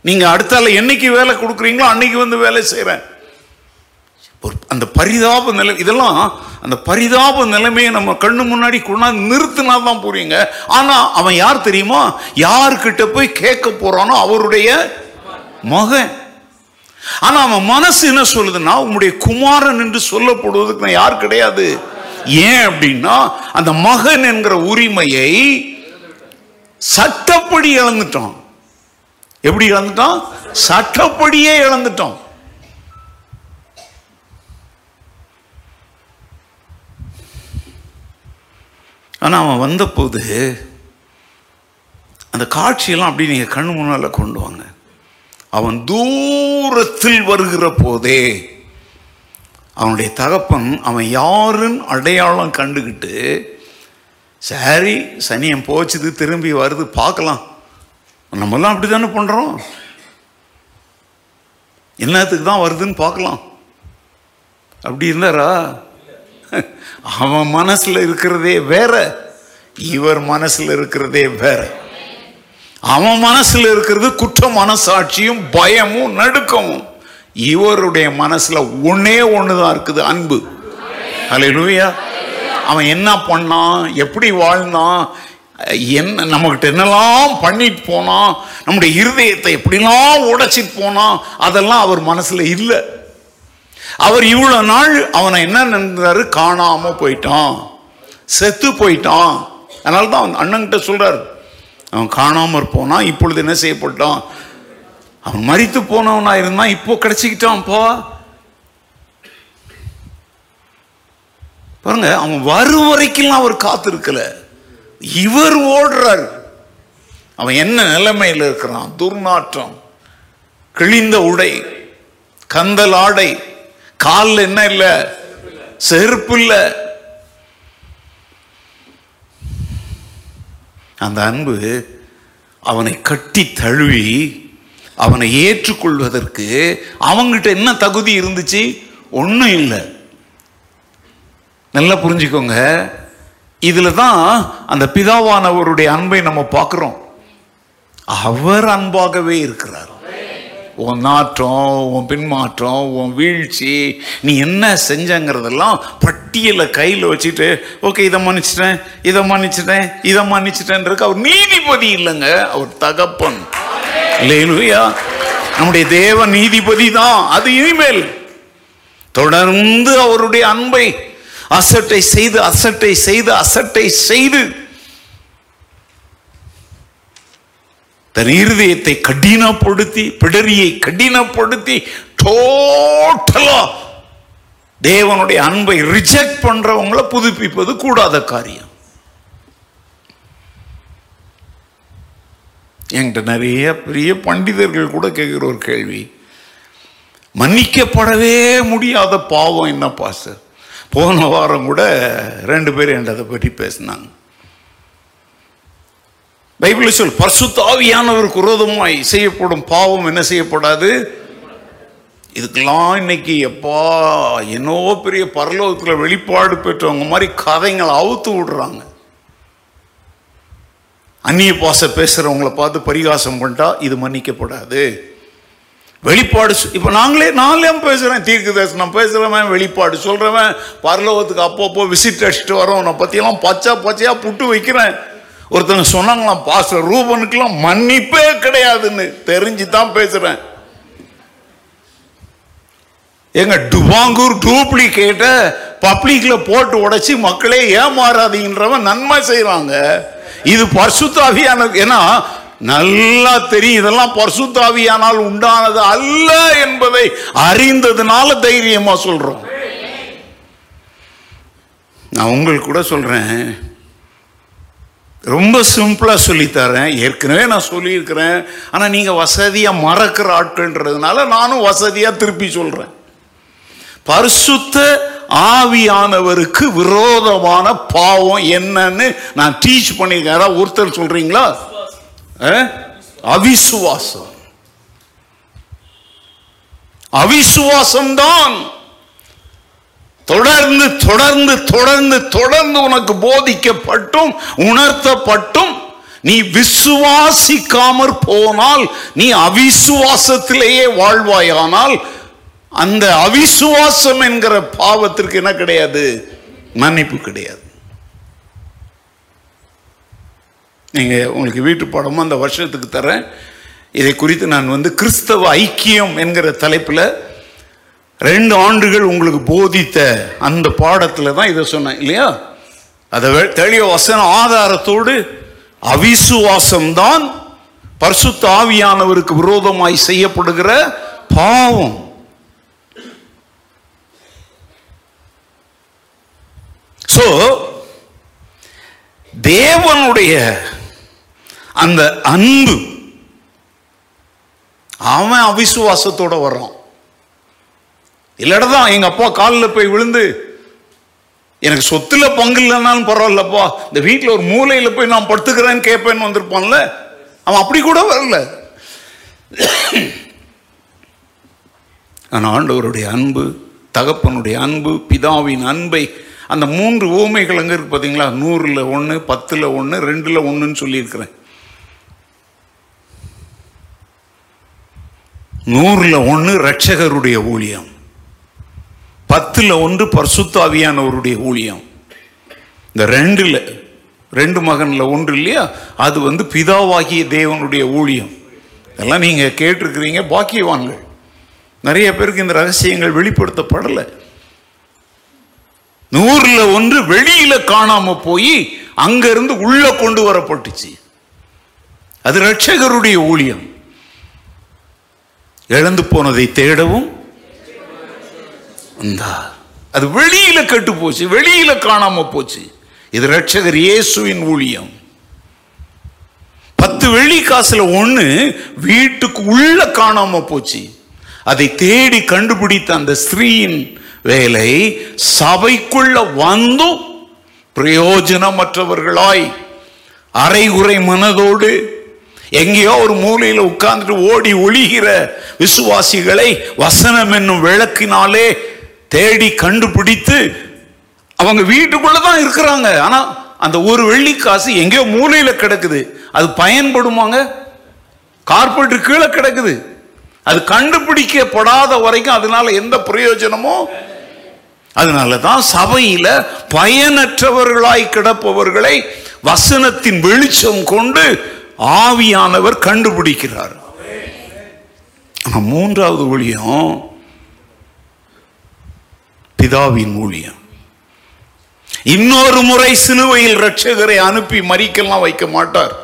நீங்கள் அடுத்தால என்னைக்கு வேலை கொடுக்குறீங்களோ அன்னைக்கு வந்து வேலை செய்கிறேன் ஒரு அந்த பரிதாப நிலை இதெல்லாம் அந்த பரிதாப நிலைமையை நம்ம கண்ணு முன்னாடி கொண்டாந்து நிறுத்தினா தான் புரியுங்க. ஆனால் அவன் யார் தெரியுமா? யார்கிட்ட போய் கேட்க போறானோ அவருடைய மகன். ஆனால் அவன் மனசு என்ன சொல்லுதுன்னா உங்களுடைய குமாரன் என்று சொல்லப்படுவதற்கு நான் யார் கிடையாது. ஏன் அப்படின்னா அந்த மகன் என்கிற உரிமையை சட்டப்படி இழந்துட்டான். எப்படி இழந்துட்டான்? சட்டப்படியே இழந்துட்டான். ஆனால் அவன் வந்தபோது அந்த காட்சியெல்லாம் அப்படி நீங்கள் கண் முன்னால கொண்டு வாங்க. அவன் தூரத்தில் வருகிற போதே அவனுடைய தகப்பன் அவன் யாருன்னு அடையாளம் கண்டுக்கிட்டு சரி சனியம் போச்சுது திரும்பி வருது பார்க்கலாம். நம்மெல்லாம் அப்படி தானே பண்ணுறோம் என்னத்துக்கு தான் வருதுன்னு பார்க்கலாம். அப்படி இருந்தாரா? அவன் மனசுல இருக்கிறதே வேற இவர் மனசுல இருக்கிறதே வேற. அவன் மனசுல இருக்கிறது குற்ற மனசாட்சியும் பயமும் நடுக்கமும். இவருடைய மனசுல ஒன்னே ஒண்ணுதான் இருக்குது அன்பு. அல்லேலூயா அவன் என்ன பண்ணான் எப்படி வாழ்ந்தான் என்ன நம்மகிட்ட என்னெல்லாம் பண்ணிட்டு போனான் நம்முடைய இருதயத்தை எப்படிலாம் உடைச்சிட்டு போனான் அதெல்லாம் அவர் மனசுல இல்லை. அவர் இவ்வளவு நாள் அவனை என்ன நினைந்தாரு? காணாம போயிட்டான். செத்து போயிட்டான். அதனால தான் அவன் அண்ணன்கிட்ட சொல்றாரு. அவன் காணாம இருப்போனா இப்பொழுது என்ன செய்யப்பட்டான்? அவன் மறித்து போனவனா இருந்தான் இப்போ கிடைச்சிக்கிட்டான்ப்பா பாருங்க அவன் வரும் வரைக்கும் அவர் காத்திருக்கல. இவர் ஓடுறார். அவன் என்ன நிலைமையில் இருக்கிறான்? துர்நாற்றம் கிழிந்த உடை கந்தல் ஆடை காலில் என்ன இல்லை? செருப்பு இல்லை. அந்த அன்பு அவனை கட்டி தழுவி அவனை ஏற்றுக்கொள்வதற்கு அவங்கிட்ட என்ன தகுதி இருந்துச்சு? ஒன்றும் இல்லை. நல்லா புரிஞ்சுக்கோங்க. இதில் தான் அந்த பிதாவானவருடைய அன்பை நம்ம பார்க்குறோம். அவர் அன்பாகவே இருக்கிறார். உன் நாற்றம் உன் பின்மாற்றம் உன் வீழ்ச்சி நீ என்ன செஞ்சங்கிறதெல்லாம் பட்டியலை கையில் வச்சுட்டு ஓகே இதை மன்னிச்சிட்டேன் இதை மன்னிச்சிட்டேன் இதை மன்னிச்சிட்டேன்றதுக்கு அவர் நீதிபதி இல்லைங்க அவர் தகப்பன். இல்லையா நம்முடைய தேவ நீதிபதி தான் அது இனிமேல். தொடர்ந்து அவருடைய அன்பை அசட்டை செய்து அசட்டை செய்து அசட்டை செய்து தன் இருதயத்தை கடினப்படுத்தி பிடரியை கடினப்படுத்தி டோட்டலா தேவனுடைய அன்பை ரிஜெக்ட் பண்றவங்களை புதுப்பிப்பது கூடாத காரியம். என்கிட்ட நிறைய பெரிய பண்டிதர்கள் கூட கேட்கிற ஒரு கேள்வி. மன்னிக்கப்படவே முடியாத பாவம் என்ன பாச போன வாரம் கூட ரெண்டு பேரும் என்கிட்ட அதை பற்றி பேசினாங்க. பைபிள் சொல் பரிசுத்த ஆவியானவருக்கு விரோதமாய் செய்யப்படும் பாவம் என்ன செய்யப்படாது? இதுக்கெல்லாம் இன்னைக்கு எப்பா என்னோ பெரிய பரலோகத்தில் வெளிப்பாடு பெற்றவங்க மாதிரி கதைங்களை அவுத்து விடுறாங்க. அந்நிய பாச பேசுறவங்கள பார்த்து பரிகாசம் பண்ணிட்டா இது மன்னிக்கப்படாது. வெளிப்பாடு இப்போ இப்ப நாங்களே நாங்களே பேசுறேன் தீர்க்க தரிசனம் பேசுறவன் வெளிப்பாடு சொல்றவன் பரலோகத்துக்கு அப்பப்போ விசிட் அடிச்சுட்டு வரோம் நான் பத்தியெல்லாம் பச்சை பச்சையா புட்டு வைக்கிறேன். ஒருத்தங்க சொன்னாங்களாம் பாச ரூபனுக்கெல்லாம் மன்னிப்பே கிடையாதுன்னு. தெரிஞ்சு தான் பேசுறேன். எங்க டுபாங்கூர் டூப்ளிகேட்டை பப்ளிக்ல போட்டு உடைச்சு மக்களே ஏமாறாதீங்கன்றவன் நன்மை செய்றாங்க. இது பர்சுத்தாவியான ஏன்னா நல்லா தெரியும் இதெல்லாம் பர்சுத்தாவியானால் உண்டானது அல்ல என்பதை அறிந்ததுனால தைரியமா சொல்றோம். நான் உங்களுக்கு கூட சொல்றேன். ரொம்ப சிம்பிளாக சொல்லித்தரேன். ஏற்கனவே நான் சொல்லியிருக்கிறேன். ஆனால் நீங்கள் வசதியாக மறக்கிற ஆட்கள்ன்றதுனால நானும் வசதியாக திருப்பி சொல்கிறேன் பரிசுத்த ஆவியானவருக்கு விரோதமான பாவம் என்னன்னு நான் டீச் பண்ணியிருக்கேன். யாராவது ஒருத்தர் சொல்கிறீங்களா அவிசுவாசம் அவிசுவாசம். தான் தொடர்ந்து தொடர்ந்து தொடர்ந்து தொடர்ந்து உனக்கு போதிக்கப்பட்டும் உணர்த்தப்பட்டும் நீ விசுவாசிக்காமற் போனால் நீ அவிசுவாசத்திலேயே வாழ்வாயானால் அந்த அவிசுவாசம் என்கிற பாவத்திற்கு என்ன கிடையாது? மன்னிப்பு கிடையாது. நீங்க உங்களுக்கு வீட்டு பாடமும் அந்த வருஷத்துக்கு தரேன். இதை குறித்து நான் வந்து கிறிஸ்தவ ஐக்கியம் என்கிற தலைப்பில் ரெண்டு ஆண்டுகள் உங்களுக்கு போதித்த அந்த பாடத்தில் தான் இதை சொன்னேன் இல்லையா? அதை தெளிய வசன ஆதாரத்தோடு அவிசுவாசம்தான் பரிசுத்த ஆவியானவருக்கு விரோதமாய் செய்யப்படுகிற பாவம். சோ தேவனுடைய அந்த அன்பு அவன் அவிசுவாசத்தோட வர்றான். இல்லடதான் எங்கள் அப்பா காலில் போய் விழுந்து எனக்கு சொத்துல பங்கு இல்லைனாலும் பரவாயில்லப்பா இந்த வீட்டில் ஒரு மூலையில் போய் நான் படுத்துக்கிறேன்னு கேட்பேன்னு வந்திருப்பான்ல அவன் அப்படி கூட வரல. ஆனால் ஆண்டவருடைய அன்பு தகப்பனுடைய அன்பு பிதாவின் அன்பை அந்த மூன்று ஊமைகள் அங்கே இருக்கு பார்த்தீங்களா நூறில் ஒன்று பத்தில் ஒன்று ரெண்டில் ஒன்றுன்னு சொல்லியிருக்கிறேன். நூறில் ஒன்று ரட்சகருடைய ஊழியம். பத்தில் ஒன்று பர்சுத்தாவியானவருடைய ஊழியம். இந்த ரெண்டில் ரெண்டு மகனில் ஒன்று இல்லையா? அது வந்து பிதாவாகிய தேவனுடைய ஊழியம். இதெல்லாம் நீங்கள் கேட்டிருக்கிறீங்க பாக்கியவான்கள். நிறைய பேருக்கு இந்த ரகசியங்கள் வெளிப்படுத்தப்படலை. நூறில் ஒன்று வெளியில் காணாமல் போய் அங்கேருந்து உள்ளே கொண்டு வரப்பட்டுச்சு. அது ரட்சகருடைய ஊழியம். இழந்து போனதை தேடவும் வந்தார். அது வெளியில கெட்டு போச்சு வெளியில காணாம போச்சு. இது ரட்சகர் இயேசுவின் ஊழியம். பத்து வெள்ளி காசுல ஒண்ணு வீட்டுக்கு உள்ள காணாம போச்சு. அதை தேடி கண்டுபிடித்த அந்த ஸ்திரீயின் வேலை சபைக்குள்ள வந்தும் பிரயோஜனமற்றவர்களாய் அரைகுறை மனதோடு எங்கேயோ ஒரு மூலையில உட்கார்ந்துட்டு ஓடி ஒளிகிற விசுவாசிகளை வசனம் என்னும் விளக்கினாலே தேடி கண்டுபிடித்து அவங்க வீட்டுக்குள்ளே தான் இருக்கிறாங்க. ஆனால் அந்த ஒரு வெள்ளி காசு எங்கேயோ மூலையில் கிடக்குது. அது பயன்படுமாங்க? கார்பெட் கீழே கிடக்குது. அது கண்டுபிடிக்கப்படாத வரைக்கும் அதனால எந்த பிரயோஜனமோ அதனால தான் சபையில் பயனற்றவர்களாய் கிடப்பவர்களை வசனத்தின் வெளிச்சம் கொண்டு ஆவியானவர் கண்டுபிடிக்கிறார். மூன்றாவது ஊழியம் பிதாவின் ஊழியம். இன்னொரு முறை சிலுவையில் ரட்சகரை அனுப்பி மறிக்கெல்லாம் வைக்க மாட்டார்.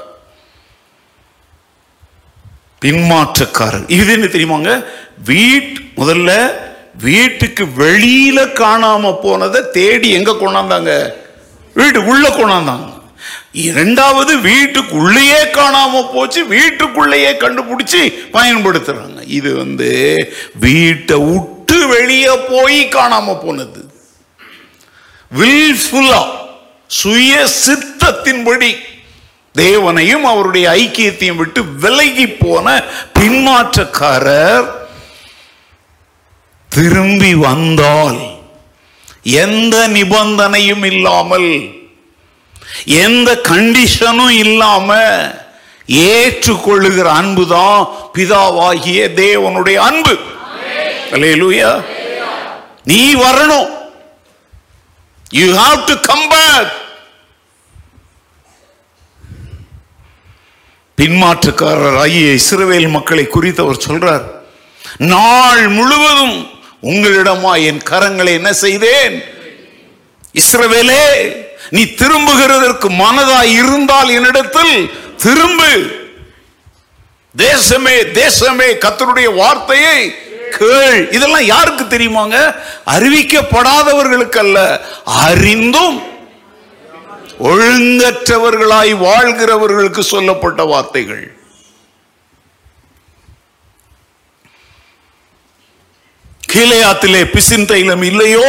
பின்மாற்றக்காரர். இது என்ன தெரியுமாங்க? வீட் முதல்ல வீட்டுக்கு வெளியில காணாம போனதை தேடி எங்க கொண்டாந்தாங்க? வீட்டுக்குள்ள கொண்டாந்தாங்க. இரண்டாவது வீட்டுக்குள்ளேயே காணாம போச்சு வீட்டுக்குள்ளேயே கண்டுபிடிச்சு பயன்படுத்துறாங்க. இது வந்து வீட்டை விட்டு வெளியே போய் காணாம போனது. வில்ஃபுல்லா சுய சித்தத்தின்படி தேவனையும் அவருடைய ஐக்கியத்தையும் விட்டு விலகி போன பின்மாற்றக்காரர் திரும்பி வந்தால் எந்த நிபந்தனையும் இல்லாமல் எந்த கண்டிஷனும் இல்லாம ஏற்றுக்கொள்ளுகிற அன்புதான் பிதாவாகிய தேவனுடைய அன்பு. அலையலூயா நீ வரணும். You have to come back பின்மாற்றுக்காரராகிய இஸ்ரவேல் மக்களை குறித்து அவர் சொல்றார். நாள் முழுவதும் உங்களிடமா என் கரங்களை என்ன செய்தேன்? இஸ்ரவேலே நீ திரும்புகிறதற்கு மனதாய் இருந்தால் என்னிடத்தில் திரும்பு. தேசமே தேசமே கத்தருடைய வார்த்தையை கேள். இதெல்லாம் யாருக்கு தெரியுமாங்க? அறிவிக்கப்படாதவர்களுக்கு அல்ல அறிந்தும் ஒழுங்கற்றவர்களாய் வாழ்கிறவர்களுக்கு சொல்லப்பட்ட வார்த்தைகள். கீழையாத்திலே பிசின் தைலம் இல்லையோ?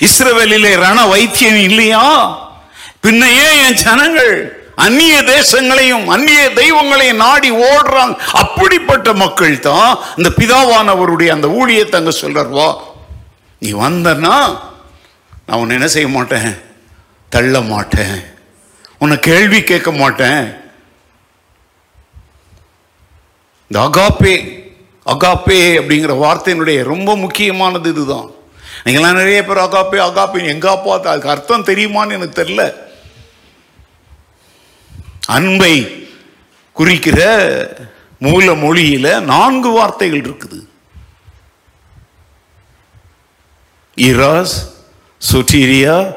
இஸ்ரவேலிலே ரண வைத்தியம் இல்லையா? பின்னையே என் ஜனங்கள் அந்நிய தேசங்களையும் அந்நிய தெய்வங்களையும் நாடி ஓடுறாங்க. அப்படிப்பட்ட மக்கள் தான் இந்த பிதாவானவருடைய அந்த ஊழியத்தை அங்கே சொல்கிறார் வா நீ வந்தன்னா நான் உன்னை என்ன செய்ய மாட்டேன்? தள்ள மாட்டேன். உன்னை கேள்வி கேட்க மாட்டேன். இந்த அகாப்பே அகாப்பே அப்படிங்கிற வார்த்தையினுடைய ரொம்ப முக்கியமானது இதுதான். நீங்களாம் நிறைய பேர் அகாப்பே அகாப்பே எங்கே பார்த்து அதுக்கு அர்த்தம் தெரியுமான்னு எனக்கு தெரில அன்பை குறிக்கிற மூல மொழியில நான்கு வார்த்தைகள் இருக்குது. இராஸ் சுட்டீரியா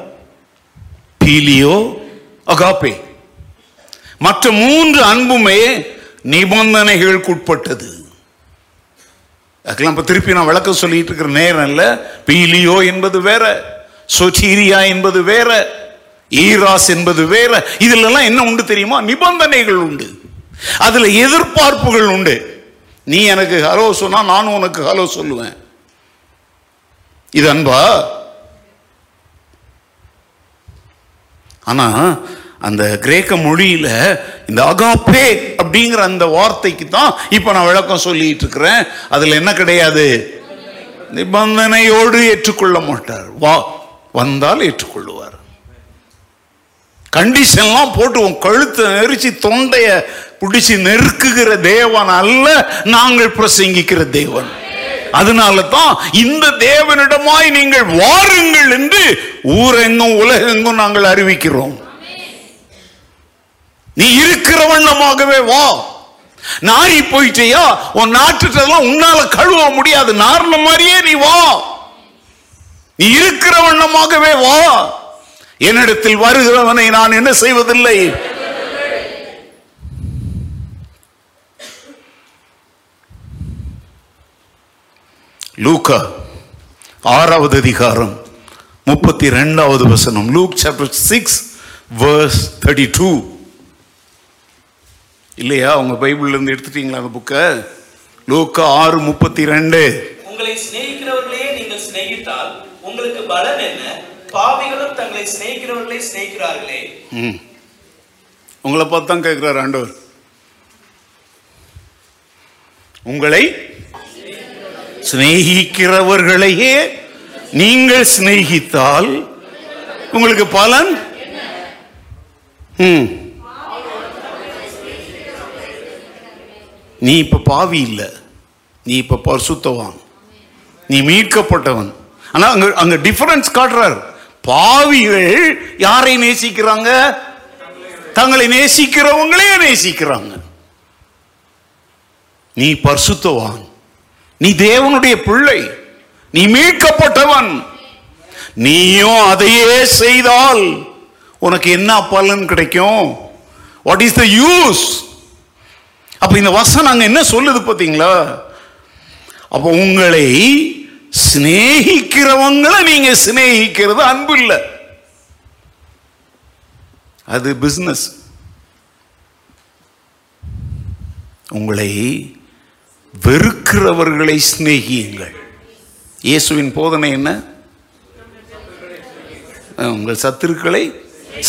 பீலியோ அகாப்பே மற்ற மூன்று அன்புமே நிபந்தனைகளுக்குட்பட்டது. அதுக்கெல்லாம் இப்ப திருப்பி நான் விளக்கம் சொல்லிட்டு இருக்கிற நேரம் இல்ல. பீலியோ என்பது வேற சொச்சீரியா என்பது வேற. ஈராஸ் என்பது வேற. இதுல எல்லாம் என்ன உண்டு தெரியுமா? நிபந்தனைகள் உண்டு. அதுல எதிர்பார்ப்புகள் உண்டு. நீ எனக்கு ஹலோ சொன்னா நானும் உனக்கு ஹலோ சொல்லுவேன். இது அன்பா? ஆனா அந்த கிரேக்க மொழியில இந்த அகாப்பே அப்படிங்கிற அந்த வார்த்தைக்கு தான் இப்ப நான் விளக்கம் சொல்லிட்டு இருக்கிறேன். அதுல என்ன கிடையாது? நிபந்தனையோடு ஏற்றுக்கொள்ள மாட்டார். வா வந்தால் ஏற்றுக்கொள்ளுவார். கண்டிஷன்லாம் போட்டு உன் கழுத்தை நெரிச்சு தொண்டைய பிடிச்சி நெருக்குகிற தேவன் அல்ல நாங்கள் பிரசங்கிக்கிற தேவன். அதனால தான் இந்த தேவனிடமாய் நீங்கள் வாருங்கள் என்று ஊரெங்கும் உலகெங்கும் நாங்கள் அறிவிக்கிறோம். நீ இருக்கிற வண்ணமாகவே வா. நாரி போயிட்டியா? உன் நாட்டுலாம் உன்னால கழுவ முடியாது. நார்ன மாதிரியே நீ வா. நீ இருக்கிற வண்ணமாகவே வா. என்னிடத்தில் வருகிறவனை நான் என்ன செய்வதில்லை? லூக்கா ஆறாவது அதிகாரம் முப்பத்தி ரெண்டாவது வசனம் Luke chapter six verse thirty two இல்லையா? உங்க பைபிள்ல இருந்து எடுத்துட்டீங்களா அந்த புக்கை? லூக்கா ஆறு முப்பத்தி ரெண்டு உங்களை நீங்கள் சிநேகித்தால் உங்களுக்கு பலன் என்ன? பாவிகளும் தங்களை சிநேகிக்கிறவர்களை சிநேகிக்கிறார்களே உங்களை பார்த்து தான் கேட்குறாரு ஆண்டவர். உங்களை சிநேகிக்கிறவர்களையே நீங்கள் சிநேகித்தால் உங்களுக்கு பலன்? ம். நீ இப்ப பாவி இல்ல. நீ இப்ப பரிசுத்தவான். நீ மீட்கப்பட்டவன். ஆனா அங்க அங்க டிஃபரன்ஸ் காட்டுறாரு. பாவிகள் யாரை நேசிக்கிறாங்க? தங்களை நேசிக்கிறவங்களே நேசிக்கிறாங்க. நீ பரிசுத்தவான். நீ தேவனுடைய பிள்ளை. நீ மீட்கப்பட்டவன். நீயும் அதையே செய்தால் உனக்கு என்ன பலன் கிடைக்கும்? வாட் இஸ் த யூஸ் அப்ப இந்த வசனம் அங்க என்ன சொல்லுது பாத்தீங்களா அப்ப உங்களை சிநேகிக்கிறவங்களை நீங்க சிநேகிக்கிறது அன்பு இல்லை. அது பிசினஸ் உங்களை வெறுக்கிறவர்களை சிநேகியுங்கள். இயேசுவின் போதனை என்ன? உங்கள் சத்துருக்களை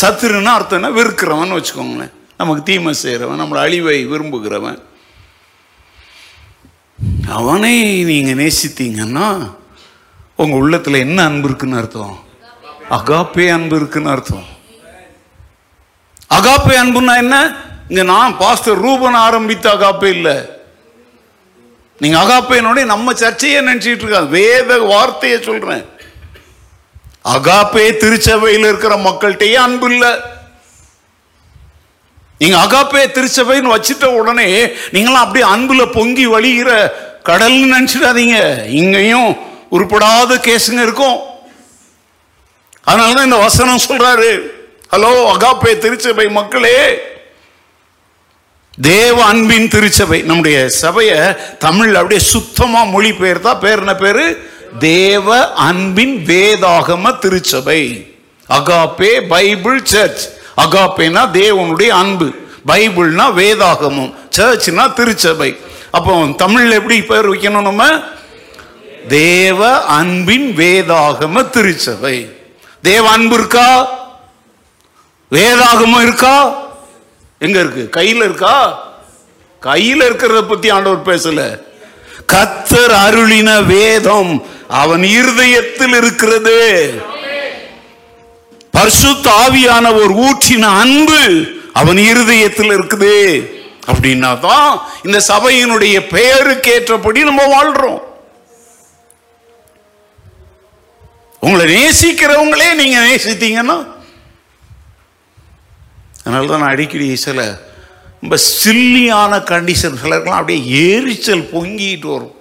சத்துருன்னு அர்த்தம் என்ன? வெறுக்கிறவன் வச்சுக்கோங்களேன். நமக்கு தீமை செய்கிறவன் நம்மளை அழிவை விரும்புகிறவன். அவனை நீங்க நேசித்தீங்கன்னா உங்க உள்ளத்துல என்ன அன்பு இருக்குன்னு அர்த்தம்? அகாப்பே அன்பு இருக்குன்னு அர்த்தம். அகாப்பே அன்புன்னா என்ன? இங்க நான் பாஸ்டர் ரூபன் ஆரம்பித்த அகாப்பே இல்லை. நீங்க அகாப்பேனோட நம்ம சர்ச்சையை நினைச்சிட்டு இருக்காது வேத வார்த்தையை சொல்றேன். அகாப்பே திருச்சபையில் இருக்கிற மக்கள்கிட்டயே அன்பு இல்லை. நீங்க அகாப்பே திருச்சபைன்னு வச்சுட்ட உடனே நீங்களாம் அப்படியே அன்புல பொங்கி வழிகிற கடல்னு நினச்சிடாதீங்க. இங்கேயும் உருப்படாத கேஸுங்க இருக்கும். அதனாலதான் இந்த வசனம் சொல்றாரு. ஹலோ அகாப்பே திருச்சபை மக்களே. தேவ அன்பின் திருச்சபை நம்முடைய சபையை தமிழ் அப்படியே சுத்தமா மொழி பெயர்த்தா பேர் என்ன பேரு? தேவ அன்பின் வேதாகம திருச்சபை. Agape Bible search. அகாப்பேனா தேவனுடைய அன்பு. பைபிள்னா வேதாகமம். சர்ச்னா திருச்சபை. அப்போ தமிழ்ல எப்படி பேர் வைக்கணும் நம்ம? தேவ அன்பின் வேதாகம திருச்சபை. தேவ அன்பு இருக்கா? வேதாகமம் இருக்கா? எங்க இருக்கு? கையில இருக்கா? கையில இருக்கிறத பத்தி ஆண்டவர் பேசல. கத்தர் அருளின வேதம் அவன் இருதயத்தில் இருக்கிறது. பர்சு தாவியான ஒரு ஊற்றின அன்பு அவன் இருதயத்தில் இருக்குது. அப்படின்னா தான் இந்த சபையினுடைய பெயருக்கு ஏற்றபடி நம்ம வாழ்றோம். உங்களை நேசிக்கிறவங்களே நீங்க நேசித்தீங்கன்னா அதனால தான் நான் அடிக்கடி சில ரொம்ப சில்லியான கண்டிஷன் சிலருக்கெல்லாம் அப்படியே எரிச்சல் பொங்கிட்டு வரும்.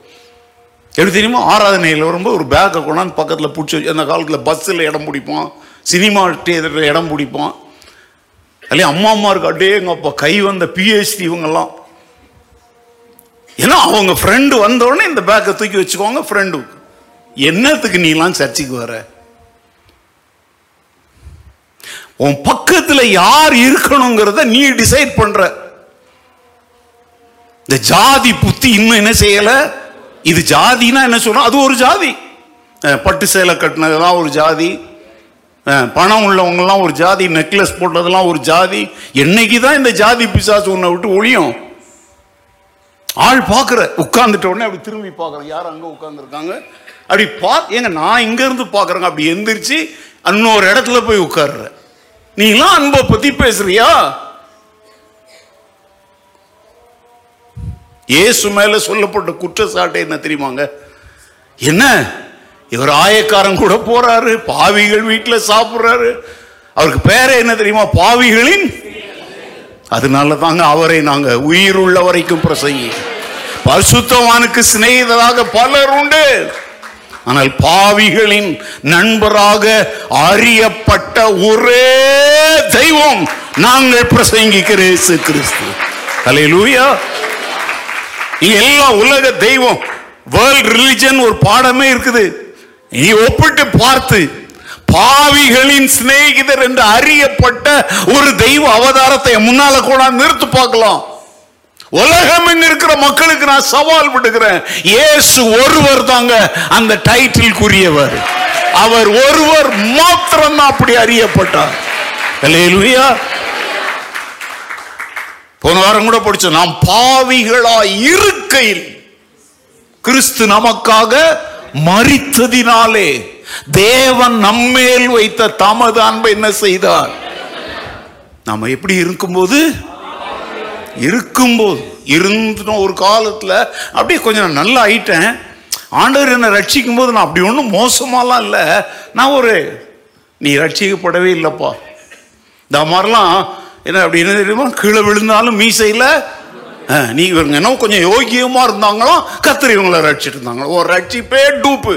எப்படி தெரியுமா? ஆராதனையில் வரும்போது ஒரு பேக்கை கொண்டாந்து பக்கத்தில் பிடிச்சி வச்சு அந்த காலத்தில் பஸ்ஸில் இடம் பிடிப்போம் சினிமா தேட்டரில் இடம் பிடிப்போம் அல்லையா அம்மா அம்மா இருக்கு. அப்படியே எங்கள் அப்பா கை வந்த பிஹெச்டி இவங்கெல்லாம். ஏன்னா அவங்க ஃப்ரெண்டு வந்தோடனே இந்த பேக்கை தூக்கி வச்சுக்கோங்க ஃப்ரெண்டு என்னத்துக்கு நீலாம் சர்ச்சைக்கு வர? உன் பக்கத்தில் யார் இருக்கணுங்கிறத நீ டிசைட் பண்ற. இந்த ஜாதி புத்தி இன்னும் என்ன செய்யல? இது ஜாதினா என்ன சொல்றோம்? அது ஒரு ஜாதி. பட்டு சேலை கட்டினதெல்லாம் ஒரு ஜாதி. பணம் உள்ளவங்கலாம் ஒரு ஜாதி நெக்லஸ் போட்டதெல்லாம் ஒரு ஜாதி. என்னைக்கு தான் இந்த ஜாதி பிசாசு உன்னை விட்டு ஒழியும்? ஆள் பார்க்குற. உட்காந்துட்ட உடனே அப்படி திரும்பி பார்க்குறேன் யார் அங்கே உட்காந்துருக்காங்க அப்படி பா ஏங்க நான் இங்கேருந்து பார்க்குறேங்க. அப்படி எந்திரிச்சு இன்னொரு இடத்துல போய் உட்காடுற நீங்களாம் அன்பை பற்றி பேசுறியா? இயேசு மேல சொல்லப்பட்ட குற்றச்சாட்டை என்ன தெரியுமாங்க? என்ன? இவர் ஆயக்காரன் கூட போறாரு பாவிகள் வீட்டில் சாப்பிட்றாரு. அவருக்கு பேர என்ன தெரியுமா? பாவிகளின் அதனால தாங்க அவரை நாங்க உயிர் உள்ள வரைக்கும் பிரசங்கி. பரிசுத்தவானுக்கு சிநேகிதராக பலர் உண்டு. ஆனால் பாவிகளின் நண்பராக அறியப்பட்ட ஒரே தெய்வம் நாங்கள் பிரசங்கிக்கிற கிறிஸ்து. ஹalleluya. இங்க எல்லா உலக தெய்வம். வேர்ல்ட் ரிலிஜன் ஒரு பாடமே இருக்குது. நீ ஒப்பிட்டு பார்த்து பாவிகளின் சிநேகிதர் என்று அறியப்பட்ட ஒரு தெய்வ அவதாரத்தை முன்னால கூட நிறுத்து பார்க்கலாம். உலகம் இருக்கிற மக்களுக்கு நான் சவால் விடுகிறேன். இயேசு ஒருவர் தாங்க அந்த டைட்டில் அவர் ஒருவர் மாத்திரம் அப்படி அறியப்பட்டார். போன வாரம் கூட படிச்சோம் நாம் பாவிகளா இருக்கையில் கிறிஸ்து நமக்காக மறித்ததினாலே தேவன் நம்மேல் வைத்த தமது அன்பை என்ன செய்தார்? நாம எப்படி இருக்கும்போது? இருக்கும்போது. இருந்துட்டோம் ஒரு காலத்துல அப்படியே கொஞ்சம் நல்லா ஆயிட்டேன். ஆண்டவர் என்னை ரட்சிக்கும் போது நான் அப்படி ஒன்றும் மோசமாலாம் இல்லை. நான் ஒரு நீ ரட்சிக்கப்படவே இல்லைப்பா. இந்த மாதிரிலாம் என்ன அப்படி என்ன தெரியுமா? கீழே விழுந்தாலும் மீசையில் நீ இவங்க என்ன கொஞ்சம் யோகியமா இருந்தாங்களோ? கத்திரி இவங்களை ரட்சிட்டு இருந்தாங்களோ ஒரு ரட்சிப்பே டூப்பு.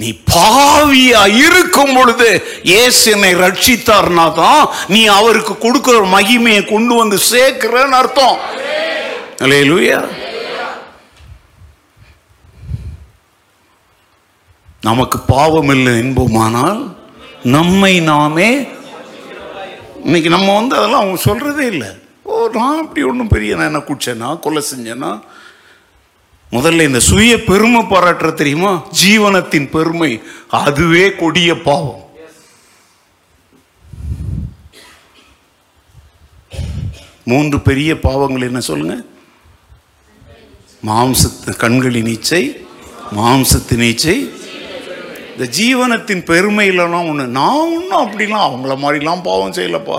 நீ பாவியா இருக்கும் பொழுது இயேசு என்னை ரட்சித்தார்னா தான் நீ அவருக்கு கொடுக்குற மகிமையை கொண்டு வந்து சேர்க்கிறன்னு அர்த்தம். அல்லேலூயா. நமக்கு பாவம் இல்லை என்போமானால் நம்மை நாமே இன்னைக்கு நம்ம வந்து அதெல்லாம் அவங்க சொல்றதே இல்லை. ஓ நான் அப்படி ஒன்றும் பெரிய நான் என்ன குடிச்சேனா கொலை செஞ்சேனா? முதல்ல இந்த சுய பெருமை பாராட்டுற தெரியுமா? ஜீவனத்தின் பெருமை அதுவே கொடிய பாவம். மூன்று பெரிய பாவங்கள் என்ன சொல்லுங்க? மாம்சத்து கண்களின் இச்சை மாம்சத்தின் இச்சை இந்த ஜீவனத்தின் பெருமையிலலாம் ஒன்று நான் ஒன்றும் அப்படிலாம் அவங்கள மாதிரிலாம் பாவம் செய்யலப்பா.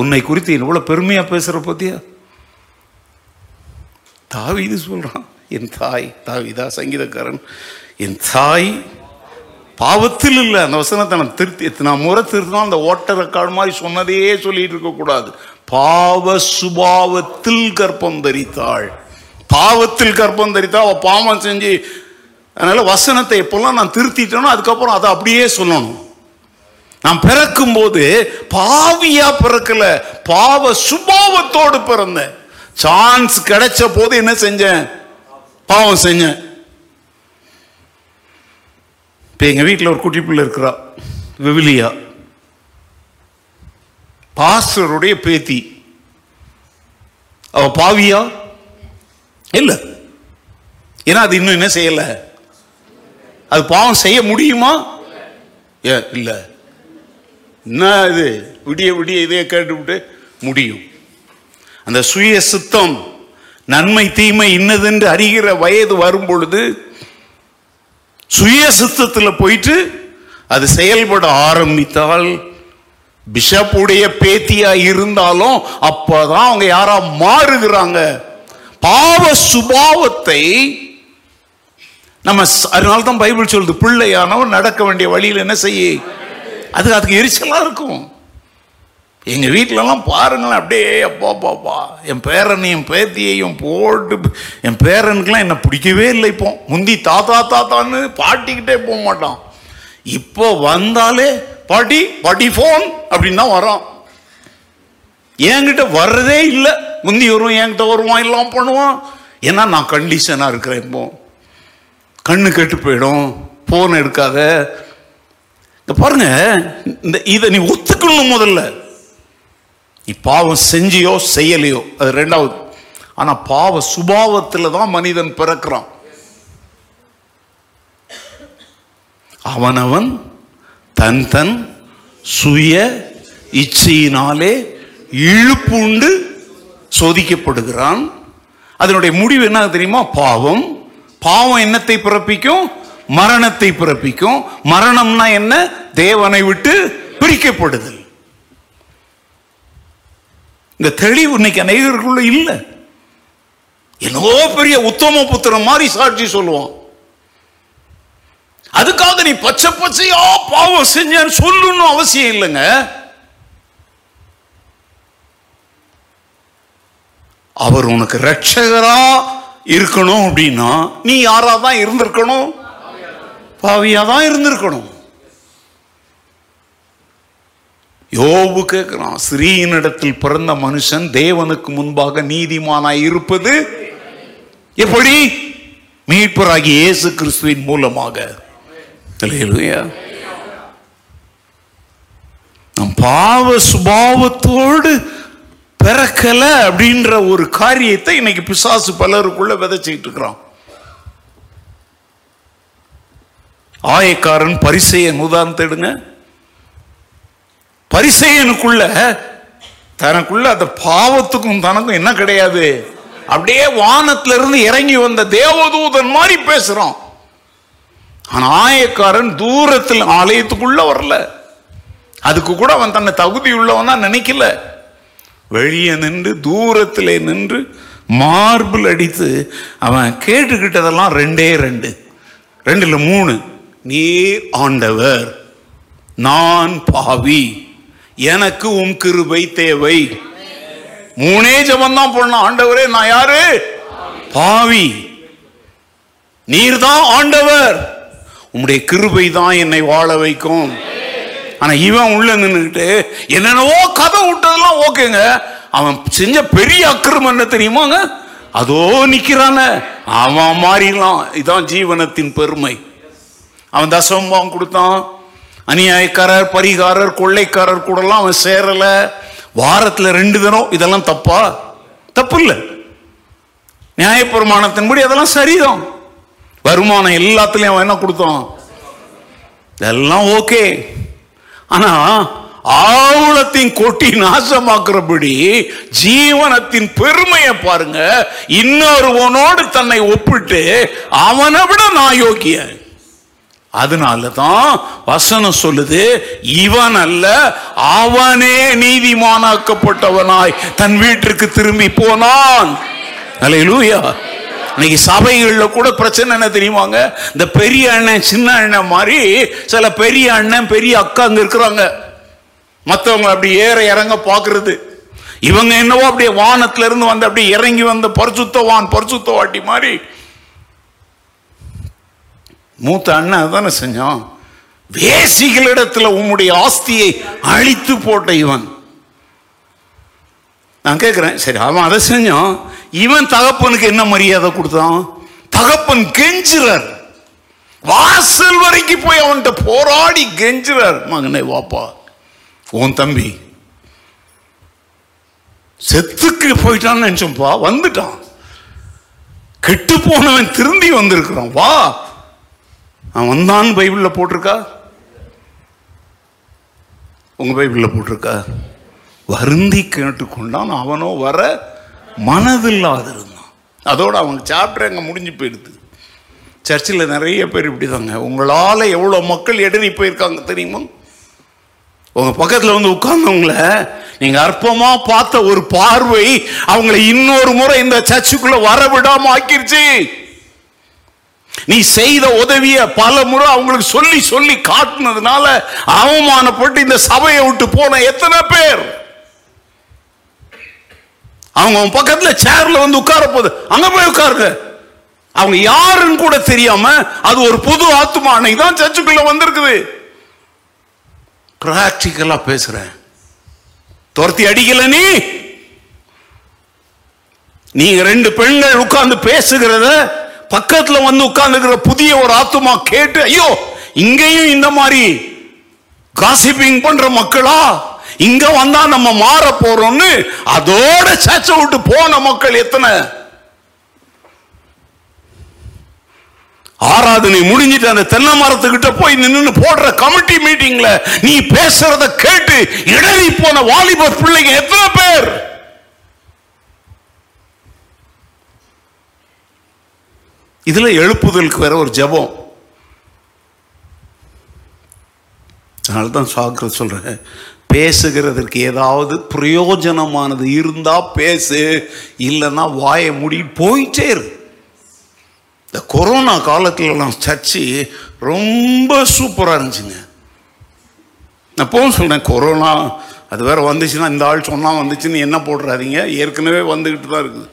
உன்னை குறித்து எவ்வளோ பெருமையாக பேசுகிற பத்தியா? தாவிது சொல்றான் என் தாய் தாவிதா சங்கீதக்காரன் என் தாய் பாவத்தில் இல்லை. அந்த வசனத்தை நான் திருத்தி எத்தனை முறை திருத்தினா அந்த ஓட்ட ரெக்கார்டு மாதிரி சொன்னதே சொல்லிட்டு இருக்கக்கூடாது பாவ சுபாவத்தில் கற்பம் தரித்தாள். பாவத்தில் கற்பம் தரித்தா அவள் பாவம் செஞ்சு அதனால வசனத்தை எப்பெல்லாம் நான் திருத்திட்டேனோ அதுக்கப்புறம் அதை அப்படியே சொல்லணும். நான் பிறக்கும் போது பாவியா பிறக்கல. பாவ சுபாவத்தோடு பிறந்தேன். சான்ஸ் கிடைச்ச போது என்ன செஞ்சேன்? பாவம் செஞ்சேன். இப்போ எங்கள் வீட்டில் ஒரு குட்டி பிள்ளை இருக்கிறா. விவிலியா. பாஸ்டருடைய பேத்தி. அவ பாவியா? இல்லை. ஏன்னா அது இன்னும் என்ன செய்யல? அது பாவம் செய்ய முடியுமா? ஏ இல்லை. என்ன இது? விடிய விடிய இதே கேட்டுவிட்டு முடியும். அந்த சுய சுத்தம் நன்மை தீமை இன்னதென்று அறிகிற வயது வரும் பொழுது சுய சுத்தத்தில் போயிட்டு அது செயல்பட ஆரம்பித்தால் பிஷப்புடைய பேத்தியா இருந்தாலும் அப்பதான் அவங்க யாரா மாறுகிறாங்க. பாவ சுபாவத்தை நம்ம அதனால்தான் அதனால தான் பைபிள் சொல்லுது பிள்ளையானவன் நடக்க வேண்டிய வழியில் என்ன செய்ய? அது அதுக்கு எரிச்சலாக இருக்கும். எங்கள் வீட்டிலலாம் பாருங்களேன் அப்படியே அப்பா பாப்பா என் பேரனையும் பேத்தியையும் போட்டு என் பேரனுக்கெல்லாம் என்னை பிடிக்கவே இல்லை இப்போ. முந்தி தாத்தா தாத்தான்னு பாட்டிக்கிட்டே போக மாட்டான். இப்போ வந்தாலே பாட்டி பாட்டி ஃபோன் அப்படின்னு தான் வரான். என்கிட்ட வர்றதே இல்லை. முந்தி வரும் என்கிட்ட வருவான் எல்லாம் பண்ணுவான். ஏன்னா நான் கண்டிஷனாக இருக்கிறேன் இப்போ. கண்ணு கெட்டு போயிடும். ஃபோன் எடுக்காத. இந்த பாருங்க இந்த இதை நீ ஒத்துக்கணும் முதல்ல. நீ பாவம் செஞ்சியோ செய்யலையோ அது ரெண்டாவது. ஆனா பாவ சுபாவத்தில் தான் மனிதன் பிறக்கிறான். அவனவன் தன் தன் சுய இச்சையினாலே இழுப்புண்டு சோதிக்கப்படுகிறான். அதனுடைய முடிவு என்ன தெரியுமா? பாவம். பாவம் என்னத்தை பிறப்பிக்கும்? மரணத்தை பிறப்பிக்கும். மரணம்னா என்ன? தேவனை விட்டு பிரிக்கப்படுதல். இந்த தெளிவு இன்னைக்கு அநேகருக்குள்ள இல்லை. என்னோ பெரிய உத்தம புத்திரம் மாதிரி சாட்சி சொல்லுவான். அதுக்காக நீ பச்சை பச்சையா பாவம் செஞ்சேன்னு சொல்லணும் அவசியம் இல்லைங்க. அவர் உனக்கு ரட்சகரா இருக்கணும் அப்படின்னா நீ யாரா தான் இருந்திருக்கணும்? பாவியாக தான் இருந்திருக்கணும். யோபு கேட்கிறான் ஸ்ரீயினிடத்தில் பிறந்த மனுஷன் தேவனுக்கு முன்பாக நீதிமானாய் இருப்பது எப்படி? மீட்பராகி இயேசு கிறிஸ்துவின் மூலமாக. நம் பாவ சுபாவத்தோடு பிறக்கல அப்படின்ற ஒரு காரியத்தை இன்னைக்கு பிசாசு பலருக்குள்ள விதைச்சிட்டு இருக்கிறான். ஆயக்காரன் பரிசெயன் உதாரணத்தை எடுங்க. பரிசெயனுக்குள்ள தனக்குள்ள அந்த பாவத்துக்கும் தனக்கும் என்ன கிடையாது? அப்படியே வானத்துல இருந்து இறங்கி வந்த தேவதூதன் மாதிரி பேசுறோம் ஆனா ஆயக்காரன் தூரத்தில் ஆலயத்துக்குள்ள வரல. அதுக்கு கூட அவன் தன்னை தகுதி உள்ளவனா நினைக்கல. வெளியே நின்று தூரத்திலே நின்று மார்பிள் அடித்து அவன் கேட்டுக்கிட்டதெல்லாம் ரெண்டே ரெண்டு. ரெண்டில் மூணு. நீர் ஆண்டவர் நான் பாவி. எனக்கு உம் கிருபை தேவை. மூணே ஜபந்தான் தான் ஆண்டவரே நான் யாரு? பாவி. நீர் தான் ஆண்டவர். உம்முடைய கிருபை தான் என்னை வாழ வைக்கும். ஆனா இவன் உள்ள நின்றுக்கிட்டு என்னென்னவோ கதை விட்டதெல்லாம் ஓகேங்க. அவன் செஞ்ச பெரிய அக்கிரமம் என்ன தெரியுமாங்க? அதோ நிக்கிறான. அவன் மாறிடலாம். இதான் ஜீவனத்தின் பெருமை. அவன் தசமம் கொடுத்தான். அநியாயக்காரர் பரிகாரர் கொள்ளைக்காரர் கூடலாம் அவன் சேரல. வாரத்தில் ரெண்டு தினம் இதெல்லாம் தப்பா? தப்பு இல்லை நியாயப்பிரமாணத்தின்படி அதெல்லாம் சரிதான். வருமானம் எல்லாத்துலேயும் அவன் என்ன கொடுத்தான்? இதெல்லாம் ஓகே. ஆனால் ஆவலத்தின் கொட்டி நாசமாக்குறபடி ஜீவனத்தின் பெருமையை பாருங்க. இன்னொருவனோடு தன்னை ஒப்பிட்டு அவனை விட நான் யோக்கியன் அதனால தான் வசனம் சொல்லுது இவன் அல்ல அவனே நீதிமானாக்கப்பட்டவனாய் தன் வீட்டிற்கு திரும்பி போனான். அல்லேலூயா இன்னைக்கு சபைகளில் கூட பிரச்சனை என்ன தெரியுமாங்க? இந்த பெரிய அண்ணன் சின்ன அண்ணன் மாதிரி சில பெரிய அண்ணன் பெரிய அக்கா அங்கே இருக்கிறாங்க. மற்றவங்க அப்படி ஏற இறங்க பார்க்கறது இவங்க என்னவோ அப்படியே வானத்துல இருந்து வந்து அப்படியே இறங்கி வந்த பரிசுத்தவான் பரிசுத்தவாட்டி மாதிரி மூத்த அண்ணன் அதானே செஞ்சான்? வேசிகளிடத்தில் உம்முடைய ஆஸ்தியை அழித்து போட்ட இவன். நான் கேட்குறேன் சரி அவன் அதை செஞ்சான். இவன் தகப்பனுக்கு என்ன மரியாதை கொடுத்தான்? தகப்பன் கெஞ்சுறார். வாசல் வரைக்கும் போய் அவன்கிட்ட போராடி கெஞ்சுறார். மகனே வாப்பா உன் தம்பி செத்துக்கு போயிட்டான்னு நினச்சோம்ப்பா வந்துட்டான். கெட்டு போனவன் திரும்பி வந்திருக்கிறான். வா அவன் வந்தான்னு பைபிளில் போட்டிருக்கா? உங்கள் பைபிளில் போட்டிருக்கா? வருந்தி கேட்டுக்கொண்டான் அவனோ வர மனதில்லாது இருந்தான் அவங்க சாப்டர் அங்கே முடிஞ்சு போயிடுது. சர்ச்சில் நிறைய பேர் இப்படி தாங்க உங்களால் எவ்வளோ மக்கள் இடறி போயிருக்காங்க தெரியுமா? உங்கள் பக்கத்தில் வந்து உட்கார்ந்தவங்கள நீங்கள் அற்பமாக பார்த்த ஒரு பார்வை அவங்களை இன்னொரு முறை இந்த சர்ச்சுக்குள்ளே வர ஆக்கிருச்சு. நீ செய்த உதவிய பல முறை அவங்களுக்கு சொல்லி சொல்லி காட்டினதுனால அவமானப்பட்டு இந்த சபையை விட்டு போன எத்தனை பேர்? அவங்க உன் பக்கத்துல சேர்ல வந்து உட்கார போகுது. அங்க போய் உட்காருங்க. அவங்க யாருன்னு கூட தெரியாம அது ஒரு புது ஆத்மா. அன்னைக்கு தான் சர்ச்சுக்குள்ள வந்திருக்குது. பிராக்டிக்கலா பேசுறேன். துரத்தி அடிக்கல நீ? நீங்க ரெண்டு பெண்கள் உட்கார்ந்து பேசுகிறத பக்கத்துல வந்து உட்கார்ந்துக்கிற புதிய ஒரு ஆத்துமா கேட்டு ஐயோ இங்கேயும் இந்த மாதிரி காசிப்பிங் பண்ற மக்களா? இங்க வந்தா நம்ம மாற போறோம்னு? அதோட சேச்ச விட்டு போன மக்கள் எத்தனை? ஆராதனை முடிஞ்சிட்டு அந்த தென்னை மரத்துக்கிட்ட போய் நின்று போடுற கமிட்டி மீட்டிங்ல நீ பேசுறத கேட்டு இடறி போன வாலிபர் பிள்ளைங்க எத்தனை பேர்? இதில் எழுப்புதலுக்கு வேற ஒரு ஜெபம். அதனால தான் சாக்கிர சொல்றேன். பேசுகிறதற்கு ஏதாவது பிரயோஜனமானது இருந்தா பேசு இல்லைன்னா வாயை மூடி போயிட்டே இரு. இந்த கொரோனா காலத்துலலாம் சர்ச்சு ரொம்ப சூப்பராக இருந்துச்சுங்க. நான் போகும் சொல்கிறேன் கொரோனா அது வேற வந்துச்சுன்னா இந்த ஆள் சொன்னால் வந்துச்சுன்னு என்ன போடுறாதீங்க ஏற்கனவே வந்துக்கிட்டு தான் இருக்குது.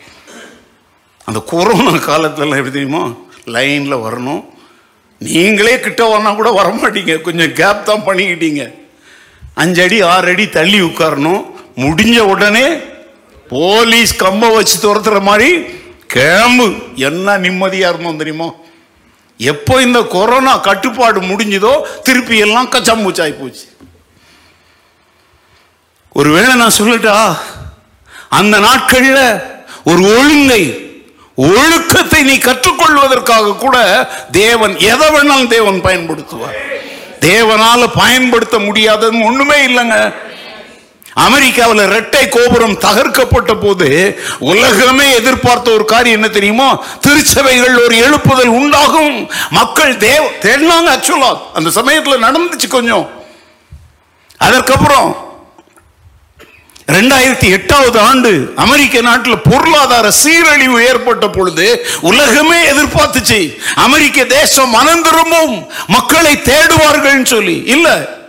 அந்த கொரோனா காலத்துலலாம் எப்படி தெரியுமா? லைனில் வரணும். நீங்களே கிட்ட வரனா கூட வர மாட்டீங்க கொஞ்சம் கேப் தான் பண்ணிக்கிட்டீங்க. அஞ்சு அடி ஆறு அடி தள்ளி உட்காரணும். முடிஞ்ச உடனே போலீஸ் கம்ப வச்சு துரத்துற மாதிரி கேம்பு என்ன நிம்மதியாக இருந்தோம் தெரியுமா? எப்போ இந்த கொரோனா கட்டுப்பாடு முடிஞ்சதோ திருப்பி எல்லாம் கச்சம்பூச்சாகி போச்சு. ஒருவேளை நான் சொல்லட்டா? அந்த நாட்களில் ஒரு ஒழுங்கை ஒழுக்கத்தை நீ கற்றுக்கொள்வதற்காக கூட தேவன் எதை வேணாலும் தேவன் பயன்படுத்துவார். தேவனால பயன்படுத்த முடியாதது ஒண்ணுமே இல்லைங்க. அமெரிக்காவில் இரட்டை கோபுரம் தகர்க்கப்பட்ட போது உலகமே எதிர்பார்த்த ஒரு காரியம் என்ன தெரியுமோ? திருச்சபைகள் ஒரு எழுப்புதல் உண்டாகும். மக்கள் தேவ தேடினாங்க ஆக்சுவலா அந்த சமயத்தில் நடந்துச்சு கொஞ்சம். அதற்கப்புறம் ரெண்டாயிரத்தி எட்டாவது ஆண்டு அமெரிக்க நாட்டில் பொருளாதார சீரழிவு ஏற்பட்ட பொழுது உலகமே எதிர்பார்த்துச்சு. அமெரிக்க தேசம் மனம் மக்களை தேடுவார்கள் சொல்லி. இல்ல.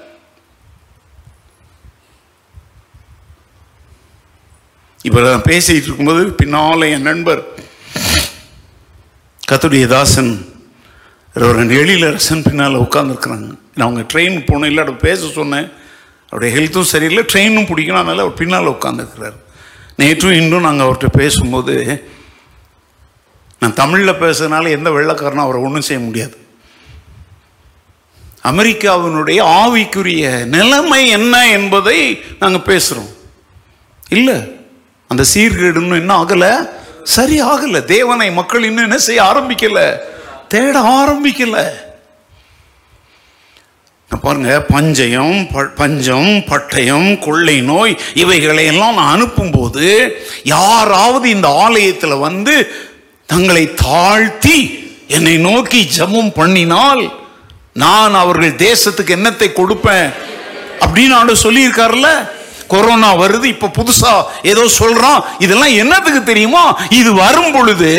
இப்ப நான் பேசிட்டு இருக்கும்போது பின்னால என் நண்பர் கத்துடைய தாசன் ஒரு எழிலரசன் பின்னால் உட்காந்துருக்குறாங்க நான் அவங்க ட்ரெயின் போனேன் இல்லாட பேச சொன்னேன். அவருடைய ஹெல்த்தும் சரியில்லை ட்ரெயினும் பிடிக்கணும். அதனால் அவர் பின்னால் உட்காந்துருக்கிறார் நேற்றும் இன்றும் நாங்கள் அவர்கிட்ட பேசும்போது நான் தமிழில் பேசுறதுனால எந்த வெள்ளக்காரனும் அவரை ஒன்றும் செய்ய முடியாது. அமெரிக்காவினுடைய ஆவிக்குரிய நிலைமை என்ன என்பதை நாங்கள் பேசுகிறோம் இல்லை அந்த சீர்கேடு இன்னும் ஆகலை. சரி ஆகலை. தேவனை மக்கள் இன்னும் என்ன செய்ய ஆரம்பிக்கலை? தேட ஆரம்பிக்கலை. பாருங்க பஞ்சயம் ப- பஞ்சம் பட்டயம் கொள்ளை நோய் இவைகளை எல்லாம் நான் அனுப்பும்போது யாராவது இந்த ஆலயத்தில் வந்து தங்களை தாழ்த்தி என்னை நோக்கி ஜெபம் பண்ணினால் நான் அவர்கள் தேசத்துக்கு என்னத்தை கொடுப்பேன் அப்படின்னு ஆண்டு சொல்லியிருக்காருல்ல? கொரோனா வருது இப்ப புதுசா ஏதோ சொல்றான். இதெல்லாம் என்னத்துக்கு தெரியுமா? இது வரும் பொழுது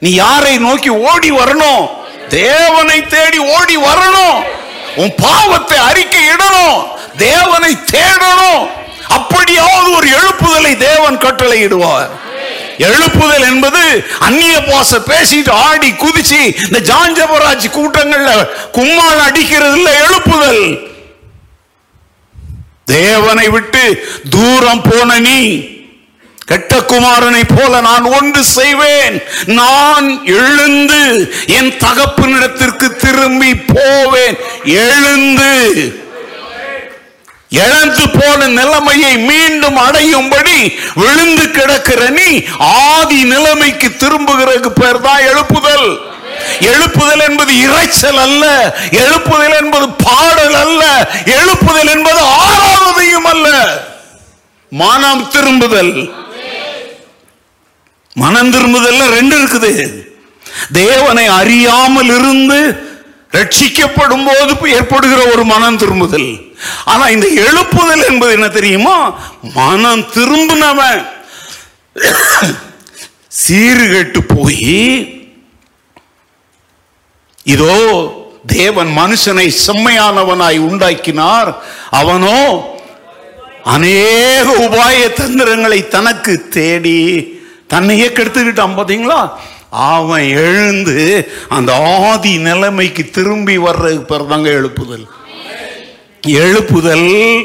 நீ யாரை நோக்கி ஓடி வரணும்? தேவனை தேடி ஓடி வரணும். உன் பாவத்தை அறிக்கை இடணும். தேவனை தேடணும். அப்படியாவது ஒரு எழுப்புதலை தேவன் கட்டளையிடுவார். எழுப்புதல் என்பது அந்நிய பாச பேசிட்டு ஆடி குதிச்சு இந்த ஜாஞ்சபராஜ் கூட்டங்கள்ல கும்மாள் அடிக்கிறது இல்ல எழுப்புதல். தேவனை விட்டு தூரம் போன நீ கெட்ட குமாரனை போல நான் ஒன்று செய்வேன். நான் எழுந்து என் தகப்பனிடத்திற்கு திரும்பி போவேன். எழுந்து. இழந்து போன நிலைமையை மீண்டும் அடையும்படி விழுந்து கிடக்கிற நீ ஆதி நிலைமைக்கு திரும்புகிறதுக்கு பேர் தான் எழுப்புதல். எழுப்புதல் என்பது இறைச்சல் அல்ல. எழுப்புதல் என்பது பாடல் அல்ல. எழுப்புதல் என்பது ஆறாவதையும் அல்ல. மானம் திரும்புதல். மனம் திரும்புதல்ல ரெண்டு இருக்குது. தேவனை அறியாமல் இருந்து ரட்சிக்கப்படும் போது ஏற்படுகிற ஒரு மனம் திரும்புதல். ஆனா இந்த எழுப்புதல் என்பது என்ன தெரியுமா? மனம் திரும்பினவன் சீர்கெட்டு போய் இதோ தேவன் மனுஷனை செம்மையானவனாய் உண்டாக்கினார். அவனோ அநேக உபாய தந்திரங்களை தனக்கு தேடி தன்னையே கெடுத்துக்கிட்டான் பார்த்தீங்களா அவன் எழுந்து அந்த ஆதி நிலைமைக்கு திரும்பி வர்றதுக்கு பேர் தாங்க எழுப்புதல். எழுப்புதல்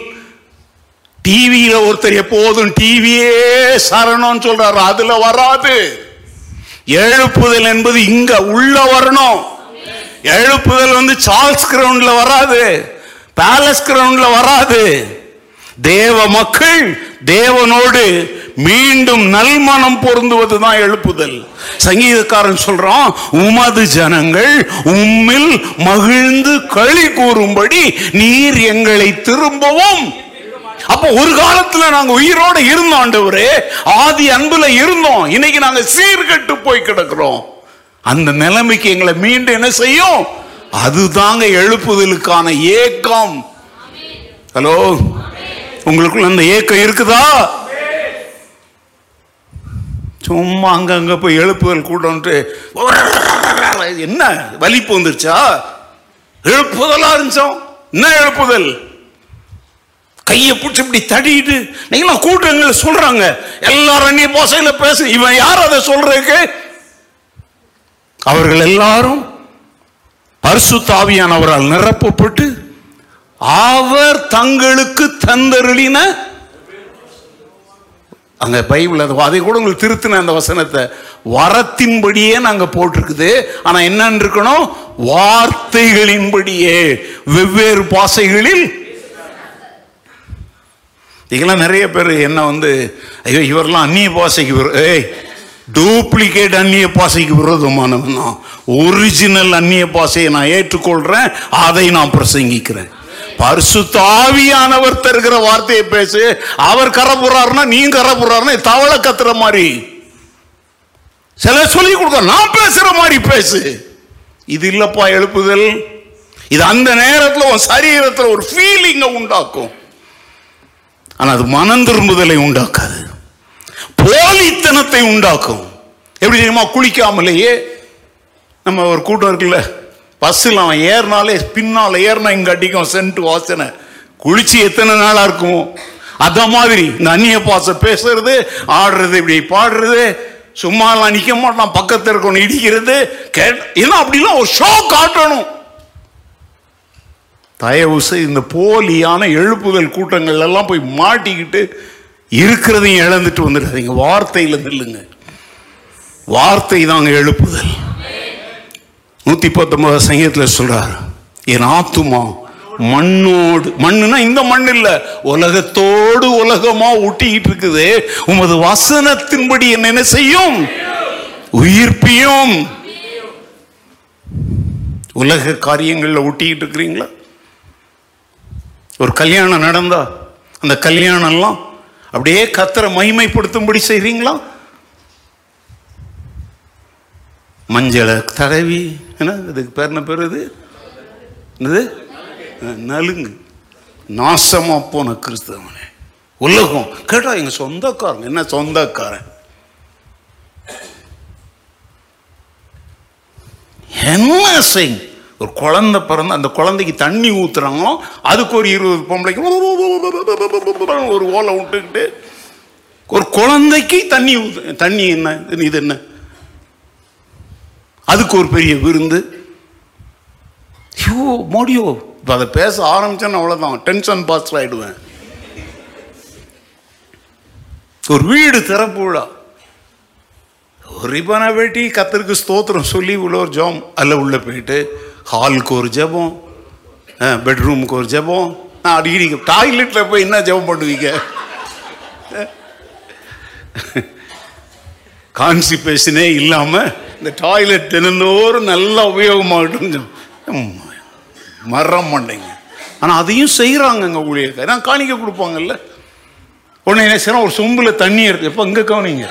டிவியில் ஒருத்தர் எப்போதும் டிவியே சரணம்னு சொல்றாரு அதுல வராது. எழுப்புதல் என்பது இங்க உள்ள வரணும். எழுப்புதல் வந்து சார்ல்ஸ் கிரவுண்ட்ல வராது பேலஸ் கிரவுண்ட்ல வராது. தேவ மக்கள் தேவனோடு மீண்டும் நல்மனம் பொருந்துவது தான் எழுப்புதல். சங்கீதக்காரன் சொல்றான் உமது ஜனங்கள் உம்மில் மகிழ்ந்து களி கூறும்படி நீர் எங்களை திரும்பவும். அப்ப ஒரு காலத்துல நாங்க உயிரோட இருந்தோம் ஆண்டவரே ஆதி அன்புல இருந்தோம். இன்னைக்கு நாங்க சீர்கெட்டு போய் கிடக்கிறோம். அந்த நிலைமைக்கு எங்களை மீண்டும் என்ன செய்யும்? அதுதாங்க எழுப்புதலுக்கான ஏக்கம். ஹலோ? உங்களுக்குள்ள அந்த ஏக்கம் இருக்குதா? சும்மா அங்கங்கே போய் எழுப்புதல் கூட்டம்ட்டு [laughs] என்ன வலிப்பு வந்துருச்சா? எழுப்புதலா இருந்துச்சோம். என்ன எழுப்புதல்? கையை பிடிச்சி இப்படி தடிட்டு நீங்களாம் கூட்டங்களை சொல்றாங்க. எல்லாரும் அந்நிய போசையில் பேசு இவன் யார் அதை சொல்றதுக்கு? அவர்கள் எல்லாரும் பரிசுத்தாவியானவரால் நிரப்பப்பட்டு அவர் தங்களுக்கு தந்தருளின அங்க பைபிள் அது அதை கூட உங்களுக்கு திருத்தின அந்த வசனத்தை. வரத்தின்படியே நாங்க போட்டிருக்குது. ஆனா என்னன்னு இருக்கணும்? வார்த்தைகளின்படியே. வெவ்வேறு பாசைகளில் இதெல்லாம் நிறைய பேர் என்ன வந்து ஐயோ இவரெல்லாம் அந்நிய பாசைக்கு ஏய் டூப்ளிகேட் அந்நிய பாசைக்கு விரோதமானவன் தான் ஒரிஜினல் அந்நிய பாசையை நான் ஏற்றுக்கொள்றேன் அதை நான் பிரசங்கிக்கிறேன். பரிசுத்தாவியானவர் தருகிற வார்த்தையை பேசு. அவர் கரை போறாருன்னா நீ கரை போறாருன்னா தவளை கத்துற மாதிரி. சில சொல்லி கொடுக்க நான் பேசுற மாதிரி பேசு. இது இல்லப்பா எழுப்புதல். இது அந்த நேரத்தில் உன் சரீரத்தில் ஒரு ஃபீலிங்கை உண்டாக்கும். ஆனால் அது மனம் திரும்புதலை உண்டாக்காது. போலித்தனத்தை உண்டாக்கும். எப்படி தெரியுமா? குளிக்காமலேயே நம்ம ஒரு கூட்டம் இருக்குல்ல? பஸ்ஸில் அவன் ஏறினாலே பின்னால் ஏறினா இங்கே அடிக்கும் சென்ட் வாசனை. குளிச்சு எத்தனை நாளாக இருக்கும்? அத மாதிரி இந்த அந்நிய பாச பேசுறது ஆடுறது இப்படி பாடுறது சும்மாலாம் நிற்க மாட்டான் பக்கத்தில் இருக்கணும் இடிக்கிறது கேட் ஏன்னா அப்படிலாம் ஒரு ஷோ காட்டணும். தயவு செய்து இந்த போலியான எழுப்புதல் கூட்டங்கள் எல்லாம் போய் மாட்டிக்கிட்டு இருக்கிறதையும் இழந்துட்டு வந்துடுறாதீங்க வார்த்தையில் நில்லுங்க. வார்த்தை தாங்க எழுப்புதல். நூத்தி பத்தொன்பது சங்கீதத்தில் சொல்கிறார் என் ஆத்துமா மண்ணோடு மண்ணுனா இந்த மண் இல்ல உலகத்தோடு உலகமா ஊட்டிக்கிட்டு இருக்குது. உமது வசனத்தின்படி என்ன என்ன செய்யும்? உயிர்ப்பியும். உலக காரியங்களில் ஊட்டிக்கிட்டு இருக்கிறீங்களா? ஒரு கல்யாணம் நடந்தா அந்த கல்யாணம்லாம் அப்படியே கத்தரை மகிமைப்படுத்தும்படி செய்கிறீங்களா மஞ்சளை தடவி என்ன இதுக்கு பேர் என்ன பேர் இது? என்னது? நலுங்கு. நாசமாக போன கிறிஸ்தவனே. உலகம். கேட்டால் எங்கள் சொந்தக்காரங்க. என்ன சொந்தக்காரன்? என்ன செய் ஒரு குழந்தை பிறந்து அந்த குழந்தைக்கு தண்ணி ஊத்துறாங்களோ அதுக்கு ஒரு இருபது பொம்பளைக்கு ஒரு ஓலை விட்டுக்கிட்டு ஒரு குழந்தைக்கு தண்ணி ஊத்து தண்ணி என்ன இது என்ன? அதுக்கு ஒரு பெரிய விருந்து. ஐயோ மோடியோ. இப்போ அதை பேச ஆரம்பிச்சேன்னு அவ்வளோதான் டென்ஷன் பாஸ் ஆகிடுவேன் ஒரு வீடு திறப்பு விழா ஒரு ரிபனை வெட்டி கத்தருக்கு ஸ்தோத்திரம் சொல்லி உள்ள ஒரு ஜெபம். அதில் உள்ளே போயிட்டு ஹாலுக்கு ஒரு ஜெபம். பெட்ரூமுக்கு ஒரு ஜெபம். நான் அடிக்கடி டாய்லெட்டில் போய் என்ன ஜெபம் பண்ணுவீங்க? கான்சிபேஷனே இல்லாமல் இந்த டாய்லெட் தினந்தோறும் நல்லா உபயோகமாகட்டும் மரம் மண்டைங்க ஆனால் அதையும் செய்கிறாங்கங்க ஊழியர்கள் நான் காணிக்க கொடுப்பாங்கல்ல. உடனே என்ன செய்யறோம் ஒரு சொம்பில் தண்ணி எடுத்து எப்போ இங்கே கவனிங்க.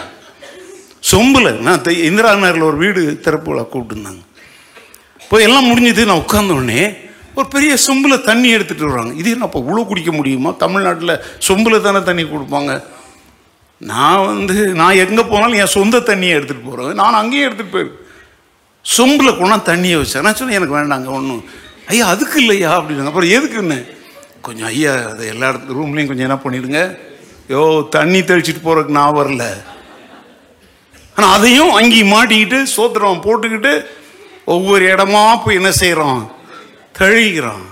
சொம்பில் நான் இந்திரா நகரில் ஒரு வீடு திறப்பு விழா கூப்பிட்டுருந்தாங்க. இப்போ எல்லாம் முடிஞ்சது நான் உட்கார்ந்த உடனே ஒரு பெரிய சொம்பில் தண்ணி எடுத்துட்டு வர்றாங்க. இது என்ன இப்போ இவ்வளோ குடிக்க முடியுமா? தமிழ்நாட்டில் சொம்பில் தானே தண்ணி கொடுப்பாங்க. நான் வந்து நான் எங்கே போனாலும் என் சொந்த தண்ணியை எடுத்துகிட்டு போகிறேன் நான் அங்கேயும் எடுத்துகிட்டு போயிரு. சொம்பில் கொண்டா தண்ணியை வச்சேன் நான் சொன்னேன் எனக்கு வேண்டாங்க ஒன்றும் ஐயா அதுக்கு இல்லையா? அப்படின்னு. அப்புறம் எதுக்குன்னு கொஞ்சம் ஐயா அதை எல்லா இடத்து ரூம்லேயும் கொஞ்சம் என்ன பண்ணிடுங்க. யோ தண்ணி தெளிச்சிட்டு போகிறதுக்கு நான் வரல. ஆனால் அதையும் அங்கேயும் மாட்டிக்கிட்டு சோத்திரம் போட்டுக்கிட்டு ஒவ்வொரு இடமா போய் என்ன செய்கிறோம் தழிக்கிறான்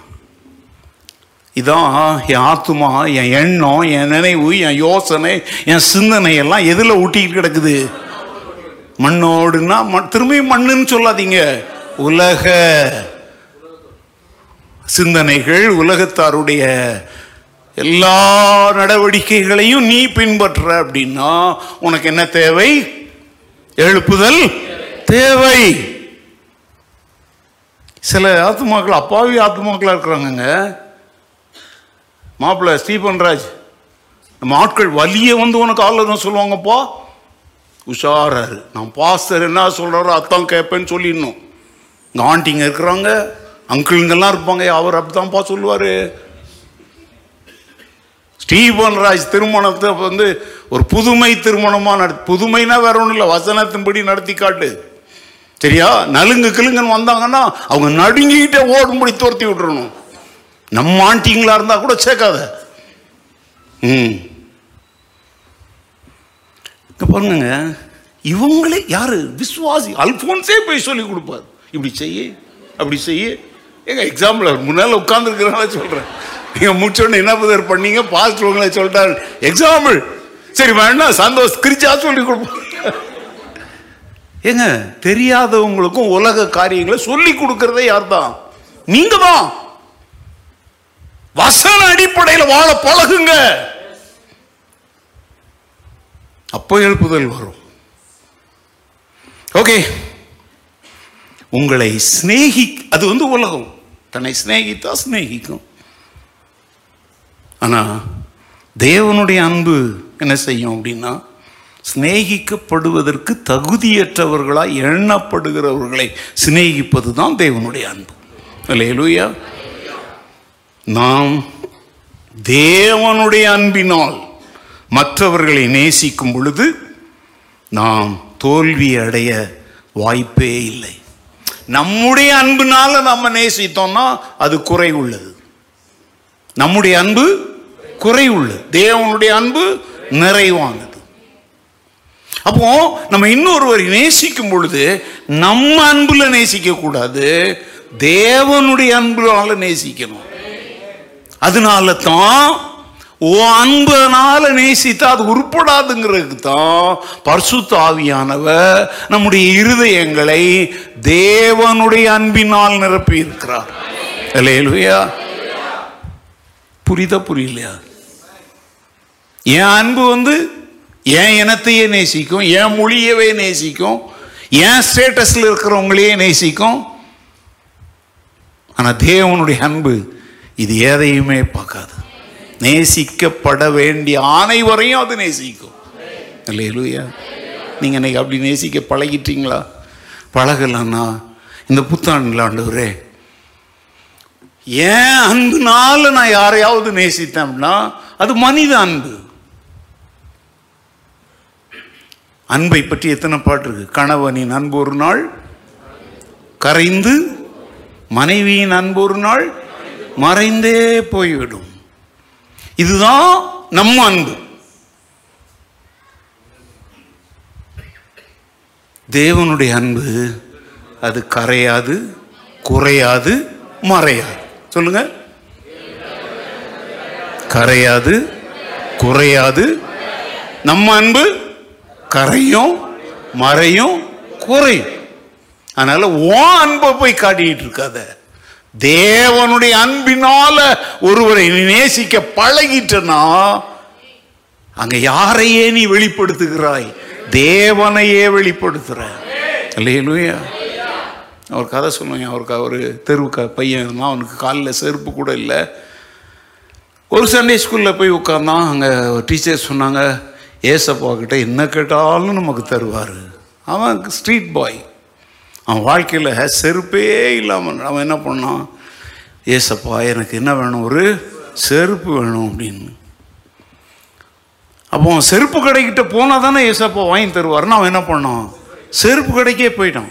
இதான் என் ஆத்துமா என் எண்ணம் என் நினைவு என் யோசனை என் சிந்தனை எல்லாம் எதில் ஊட்டிக்கிட்டு கிடக்குது? மண்ணோடுன்னா மண் திரும்பியும் மண்ணுன்னு சொல்லாதீங்க. உலக சிந்தனைகள் உலகத்தாருடைய எல்லா நடவடிக்கைகளையும் நீ பின்பற்ற அப்படின்னா உனக்கு என்ன தேவை? எழுப்புதல் தேவை. சில ஆத்துமாக்கள் அப்பாவி ஆத்மாக்களாக இருக்கிறாங்கங்க. மாப்பிள்ள ஸ்டீபன் ராஜ் நம்ம ஆட்கள் வலியை வந்து உனக்கு ஆலோசனை சொல்லுவாங்கப்பா. உஷாராரு. நான் பாஸ்டர் என்ன சொல்கிறாரோ அத்தான் கேட்பேன்னு சொல்லிடணும். இங்கே ஆண்டிங்க இருக்கிறாங்க. அங்கிளுங்கெல்லாம் இருப்பாங்க. அவர் அப்படித்தான்ப்பா சொல்லுவார். ஸ்டீபன் ராஜ் திருமணத்தை வந்து ஒரு புதுமை திருமணமாக நடத்தி புதுமைனா வேற ஒன்றும் இல்லை. வசனத்தின்படி நடத்தி காட்டு. சரியா? நலுங்கு கிளுங்கன்னு வந்தாங்கன்னா அவங்க நடுங்கிக்கிட்டே ஓடும்படி துரத்தி விட்டுறணும். நம்ம ஆண்டிங்களா இருந்தா கூட சேர்க்காத. ம். இங்க பாருங்க இவங்களே யாரு? விசுவாசி. அல்போன்ஸே போய் சொல்லி கொடுப்பார். இப்படி செய்ய அப்படி செய்ய. எங்க எக்ஸாம்பிள் முன்னால உட்கார்ந்துருக்கிறனால சொல்றேன். நீங்க முடிச்சோடனே என்ன பதர் பண்ணீங்க? பாஸ்ட் உங்களை சொல்லிட்டாரு. எக்ஸாம்பிள் சரி வேணா சந்தோஷ் கிரிச்சா சொல்லி கொடுப்போம் ஏங்க தெரியாதவங்களுக்கும் உலக காரியங்களை சொல்லி கொடுக்கறதே யார் தான் நீங்க தான் வசன அடிப்படையில் வாழ பழகுங்க. அப்போ எழுப்புதல் வரும். ஓகே. உங்களை சிநேகி அது வந்து உலகம். தன்னை சிநேகித்தா சிநேகிக்கும். ஆனால் தேவனுடைய அன்பு என்ன செய்யும் அப்படின்னா சிநேகிக்கப்படுவதற்கு தகுதியற்றவர்களாய் எண்ணப்படுகிறவர்களை சிநேகிப்பது தான் தேவனுடைய அன்பு. இல்லையா நாம் தேவனுடைய அன்பினால் மற்றவர்களை நேசிக்கும் பொழுது நாம் தோல்வி அடைய வாய்ப்பே இல்லை. நம்முடைய அன்பினால் நம்ம நேசித்தோம்னா அது குறை உள்ளது நம்முடைய அன்பு குறை உள்ளது தேவனுடைய அன்பு நிறைவானது. அப்போ நம்ம இன்னொருவரை நேசிக்கும் பொழுது நம்ம அன்புல நேசிக்க கூடாது தேவனுடைய அன்புனால நேசிக்கணும். அதனால தான் ஓ அன்பனால நேசித்தா அது உருப்படாதுங்கிறதுக்கு தான் பரிசுத்த ஆவியானவர் நம்முடைய இருதயங்களை தேவனுடைய அன்பினால் நிரப்பி இருக்கிறார் இல்லையா புரிதா புரியலையா? என் அன்பு வந்து என் இனத்தையே நேசிக்கும் என் மொழியவே நேசிக்கும் என் ஸ்டேட்டஸில் இருக்கிறவங்களையே நேசிக்கும். ஆனால் தேவனுடைய அன்பு இது எதையுமே பார்க்காது. நேசிக்கப்பட வேண்டிய அனைவரையும் அது நேசிக்கும். இல்லையா நீங்கள் இன்னைக்கு அப்படி நேசிக்க பழகிட்டீங்களா? பழகலன்னா இந்த புத்தாண்டில் ஆண்டவரே ஏன் அன்புனால நான் யாரையாவது நேசித்தேன் அப்படின்னா அது மனித அன்பு. அன்பை பற்றி எத்தனை பாட்டு இருக்கு? கணவனின் அன்பு ஒரு நாள் கரைந்து மனைவியின் அன்பு ஒரு நாள் மறைந்தே போய்விடும். இதுதான் நம்ம அன்பு. தேவனுடைய அன்பு அது கரையாது குறையாது மறையாது. சொல்லுங்க. கரையாது குறையாது நம்ம அன்பு கரையும் மறையும் குறையும். அதனால ஓ அன்பை போய் காட்டிட்டு இருக்காத. தேவனுடைய அன்பினால ஒருவரை நேசிக்க பழகிட்டனா? அங்க யாரையே நீ வெளிப்படுத்துகிறாய்? தேவனையே வெளிப்படுத்துற. இல்லையா அவர் கதை சொல்லுவாங்க அவருக்கு அவர் தெருவு க பையன் இருந்தான் அவனுக்கு காலில் செருப்பு கூட இல்லை. ஒரு சண்டே ஸ்கூலில் போய் உட்காந்தான் அங்கே டீச்சர் சொன்னாங்க ஏசப்பா கிட்ட என்ன கேட்டாலும் நமக்கு தருவார். அவன் ஸ்ட்ரீட் பாய் அவன் வாழ்க்கையில் செருப்பே இல்லாமல் அவன் என்ன பண்ணான்? ஏசப்பா எனக்கு என்ன வேணும்? ஒரு செருப்பு வேணும் அப்படின்னு. அப்போ அவன் செருப்பு கடைக்கிட்ட போனால் தானே ஏசப்பா வாங்கி தருவார்னு அவன் என்ன பண்ணான்? செருப்பு கடைக்கே போயிட்டான்.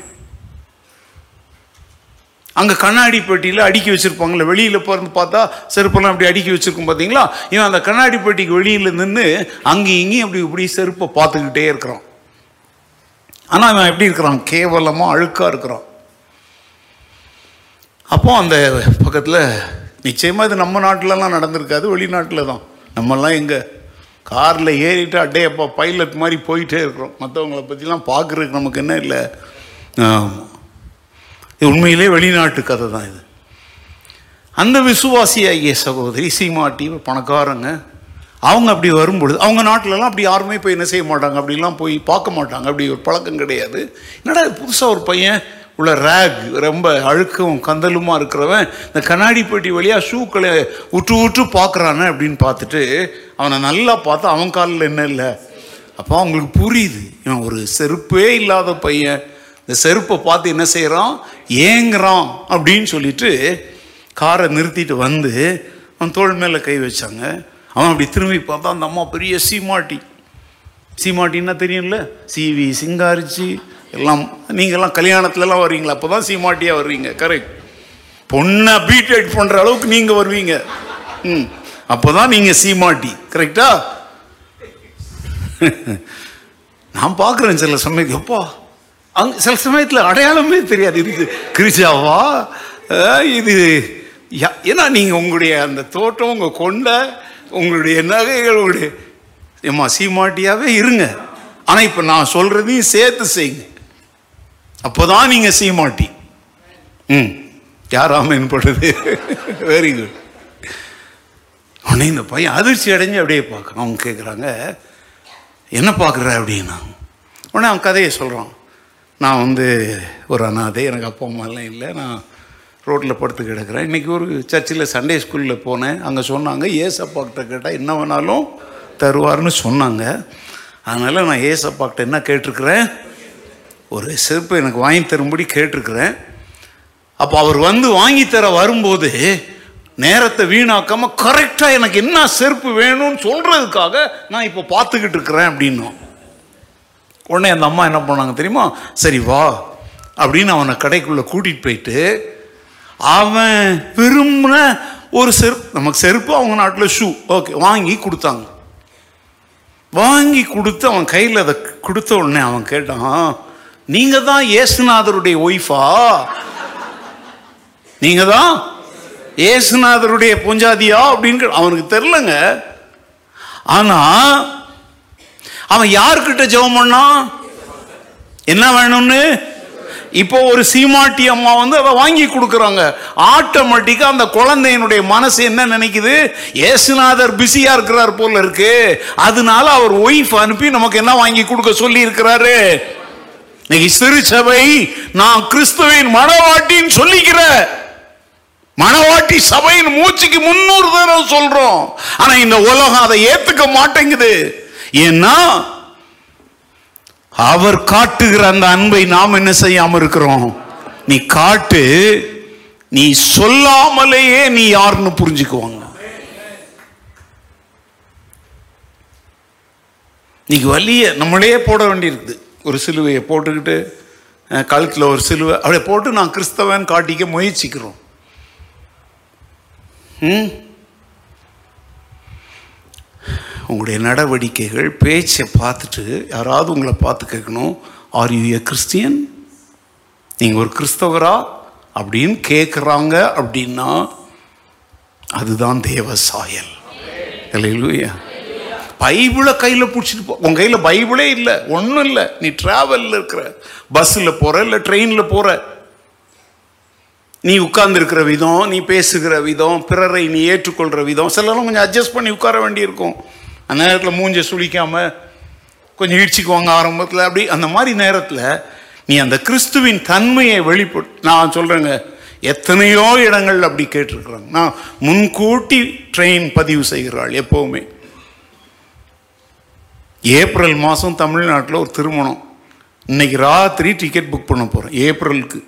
அங்கே கண்ணாடி பெட்டியில் அடுக்கி வச்சுருப்பாங்களே வெளியில் பிறந்து பார்த்தா செருப்பெல்லாம் அப்படி அடுக்கி வச்சுருக்கும் பார்த்தீங்களா இவன் அந்த கண்ணாடி பெட்டிக்கு வெளியில் நின்று அங்கேயும் இங்கேயும் அப்படி இப்படி செருப்பை பார்த்துக்கிட்டே இருக்கிறான். ஆனால் அவன் எப்படி இருக்கிறான்? கேவலமாக அழுக்காக இருக்கிறான். அப்போ அந்த பக்கத்தில் நிச்சயமாக இது நம்ம நாட்டிலலாம் நடந்திருக்காது வெளிநாட்டில் தான். நம்மெல்லாம் எங்கே காரில் ஏறிட்டு அட்டே அப்போ பைலட் மாதிரி போயிட்டே இருக்கிறோம். மற்றவங்கள பற்றிலாம் பார்க்குறதுக்கு நமக்கு என்ன இல்லை. இது உண்மையிலே வெளிநாட்டு கதை தான் இது. அந்த விசுவாசியாகிய சகோதரி சீமாட்டி பணக்காரங்க. அவங்க அப்படி வரும்பொழுது அவங்க நாட்டிலலாம் அப்படி யாருமே போய் என்ன செய்ய மாட்டாங்க அப்படிலாம் போய் பார்க்க மாட்டாங்க. அப்படி ஒரு பழக்கம் கிடையாது. என்னடா புதுசாக ஒரு பையன் உள்ள ரேக் ரொம்ப அழுக்கும் கந்தலுமா இருக்கிறவன் இந்த கண்ணாடி பெட்டி வழியாக ஷூக்களை உற்று உற்று பார்க்குறானே அப்படின்னு பார்த்துட்டு அவனை நல்லா பார்த்து அவன் காலில் என்ன இல்லை? அப்போ அவங்களுக்கு புரியுது. இவன் ஒரு செருப்பே இல்லாத பையன். இந்த செருப்பை பார்த்து என்ன செய்கிறான் ஏங்குறான் அப்படின்னு சொல்லிட்டு காரை நிறுத்திட்டு வந்து அவன் தோல் மேலே கை வச்சாங்க. அவன் அப்படி திரும்பி பார்த்தா அந்த அம்மா பெரிய சீமாட்டி. சீமாட்டின்னா தெரியும்ல? சிவி சிங்காரிச்சி எல்லாம் நீங்கள்லாம் கல்யாணத்துலலாம் வருவீங்களா? அப்போ தான் சீமாட்டியாக வருவீங்க. கரெக்ட் பொண்ணை பீட்டேட் பண்ணுற அளவுக்கு நீங்கள் வருவீங்க. ம். அப்போ தான் நீங்கள் சீமாட்டி கரெக்டா நான் பார்க்குறேன் சில சமயத்து அப்பா அங் சில சமயத்தில் அடையாளமே தெரியாது. இது கிரிஜாவா? இது யா- ஏன்னா நீங்கள் உங்களுடைய அந்த தோட்டம் உங்கள் கொண்ட உங்களுடைய நகைகள் உங்களுடைய ஏமா சீமாட்டியாகவே இருங்க. ஆனால் இப்போ நான் சொல்கிறதையும் சேர்த்து செய்யுங்க. அப்போ தான் நீங்கள் சீமாட்டி. ம். யாராம ஆமேன் வெரி குட் உடனே இந்த பையன் அதிர்ச்சி அடைஞ்சு அப்படியே பார்க்குறான். அவங்க கேட்குறாங்க என்ன பார்க்குற அப்படின்னா? உடனே அவன் கதையை சொல்கிறான் நான் வந்து ஒரு அனாதை எனக்கு அப்பா அம்மாலாம் இல்லை. நான் ரோட்டில் படுத்து கிடக்கிறேன். இன்றைக்கி ஒரு சர்ச்சில் சண்டே ஸ்கூலில் போனேன். அங்கே சொன்னாங்க ஏசப்பாக்கிட்ட கேட்டால் என்ன வேணாலும் தருவார்னு சொன்னாங்க. அதனால் நான் ஏசப்பாக்கிட்ட என்ன கேட்டிருக்கிறேன்? ஒரு செருப்பு எனக்கு வாங்கி தரும்படி கேட்டிருக்கிறேன். அப்போ அவர் வந்து வாங்கி தர வரும்போது நேரத்தை வீணாக்காமல் கரெக்டாக எனக்கு என்ன செருப்பு வேணும்னு சொல்கிறதுக்காக நான் இப்போ பார்த்துக்கிட்டு இருக்கிறேன் அப்படின்னும். உடனே அந்த அம்மா என்ன பண்ணாங்க தெரியுமா? சரி வா அப்படின்னு அவனை கடைக்குள்ளே கூட்டிகிட்டு போயிட்டு அவன் விரும்பின ஒரு செருப்பு நமக்கு செருப்பு அவங்க நாட்டில் ஷூ ஓகே வாங்கி கொடுத்தாங்க. வாங்கி கொடுத்து அவன் கையில் அதை கொடுத்த உடனே அவன் கேட்டான் நீங்கள் தான் ஏசுநாதருடைய ஒய்ஃபா நீங்கள் தான் ஏசுநாதருடைய பொஞ்சாதியா? அப்படின்னு கே- அவனுக்கு தெரிலங்க ஆனால் அவன் யார்கிட்ட ஜெபம் பண்ணான்? என்ன வேணும்னு? இப்போ ஒரு சீமாட்டி அம்மா வந்து அதை வாங்கி கொடுக்குறாங்க. ஆட்டோமேட்டிக்காக அந்த குழந்தையினுடைய மனசு என்ன நினைக்குது? ஏசுநாதர் பிஸியாக இருக்கிறார் போல இருக்கு. அதனால அவர் ஒய்ஃப் அனுப்பி நமக்கு என்ன வாங்கி கொடுக்க சொல்லி இருக்கிறாரு இன்னைக்கு சிறுசபை நான் கிறிஸ்துவின் மனவாட்டின்னு சொல்லிக்கிற. மணவாட்டி சபையின் மூச்சுக்கு முன்னூறு தடவை சொல்றோம். ஆனா இந்த உலகம் அதை ஏத்துக்க மாட்டேங்குது. ஏன்னா அவர் காட்டுகிற அந்த அன்பை நாம் என்ன செய்யாம இருக்கிறோம்? நீ காட்டு நீ சொல்லாமலேயே நீ யாருன்னு புரிஞ்சுக்குவாங்க. இன்னைக்கு வலிய நம்மளே போட வேண்டியிருக்குது ஒரு சிலுவையை போட்டுக்கிட்டு கழுத்தில் ஒரு சிலுவை அப்படியே போட்டு நான் கிறிஸ்தவன் காட்டிக்க முயற்சிக்கிறோம். ம்? உங்களுடைய நடவடிக்கைகள் பேச்சை பார்த்துட்டு யாராவது உங்களை பார்த்து கேட்கணும் ஆர் யூ ஏ கிறிஸ்டியன் நீங்கள் ஒரு கிறிஸ்தவரா? அப்படின்னு கேட்குறாங்க அப்படின்னா அதுதான் தேவ சாயல். இல்லையா பைபிளை கையில் பிடிச்சிட்டு போ உன் கையில் பைபிளே இல்லை ஒன்றும் இல்லை. நீ ட்ராவலில் இருக்கிற பஸ்ஸில் போகிற இல்லை ட்ரெயினில் போகிற நீ உட்கார்ந்துருக்கிற விதம் நீ பேசுகிற விதம் பிறரை நீ ஏற்றுக்கொள்கிற விதம் சிலரும் கொஞ்சம் அட்ஜஸ்ட் பண்ணி உட்கார வேண்டியிருக்கும். அந்த நேரத்தில் மூஞ்சை சுளிக்காம கொஞ்சம் இடிச்சுக்குவாங்க ஆரம்பத்தில். அப்படி அந்த மாதிரி நேரத்தில் நீ அந்த கிறிஸ்துவின் தன்மையை வெளிப்பட்டு நான் சொல்கிறேங்க எத்தனையோ இடங்கள் அப்படி கேட்டிருக்கிறாங்க. நான் முன்கூட்டி ட்ரெயின் பதிவு செய்கிறாள் எப்போவுமே. ஏப்ரல் மாதம் தமிழ்நாட்டில் ஒரு திருமணம். இன்னைக்கு ராத்திரி டிக்கெட் புக் பண்ண போகிறேன் ஏப்ரலுக்கு.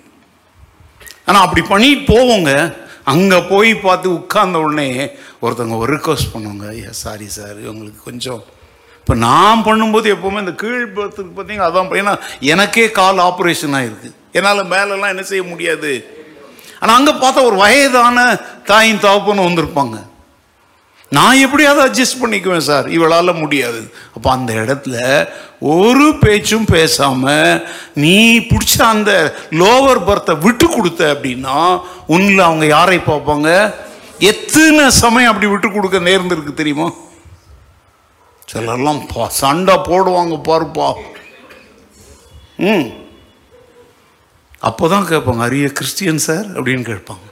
ஆனால் அப்படி பண்ணிட்டு போவோங்க. அங்கே போய் பார்த்து உட்கார்ந்த உடனே ஒருத்தவங்க ஒரு ரிக்வஸ்ட் பண்ணுவாங்க ஐயா சாரி சார் உங்களுக்கு கொஞ்சம் இப்போ நான் பண்ணும்போது எப்போவுமே இந்த கீழ்பத்துக்கு பார்த்தீங்க அதான் ஏன்னா எனக்கே கால் ஆப்ரேஷன் ஆகிருக்கு என்னால் மேலெல்லாம் என்ன செய்ய முடியாது. ஆனால் அங்கே பார்த்தா ஒரு வயதான தாயின் தாப்புன்னு வந்திருப்பாங்க. நான் எப்படியாவது அட்ஜஸ்ட் பண்ணிக்குவேன் சார். இவளால் முடியாது. அப்போ அந்த இடத்துல ஒரு பேச்சும் பேசாமல் நீ பிடிச்ச அந்த லோவர் பர்த்தை விட்டு கொடுத்த அப்படின்னா உன்னில் அவங்க யாரை பார்ப்பாங்க? எத்தனை சமயம் அப்படி விட்டு கொடுக்க நேர்ந்திருக்கு தெரியுமா? சிலர்லாம் பா- சண்டை போடுவாங்க பாருப்பா. ம். அப்போதான் கேட்பாங்க அரிய கிறிஸ்டியன் சார்? அப்படின்னு கேட்பாங்க.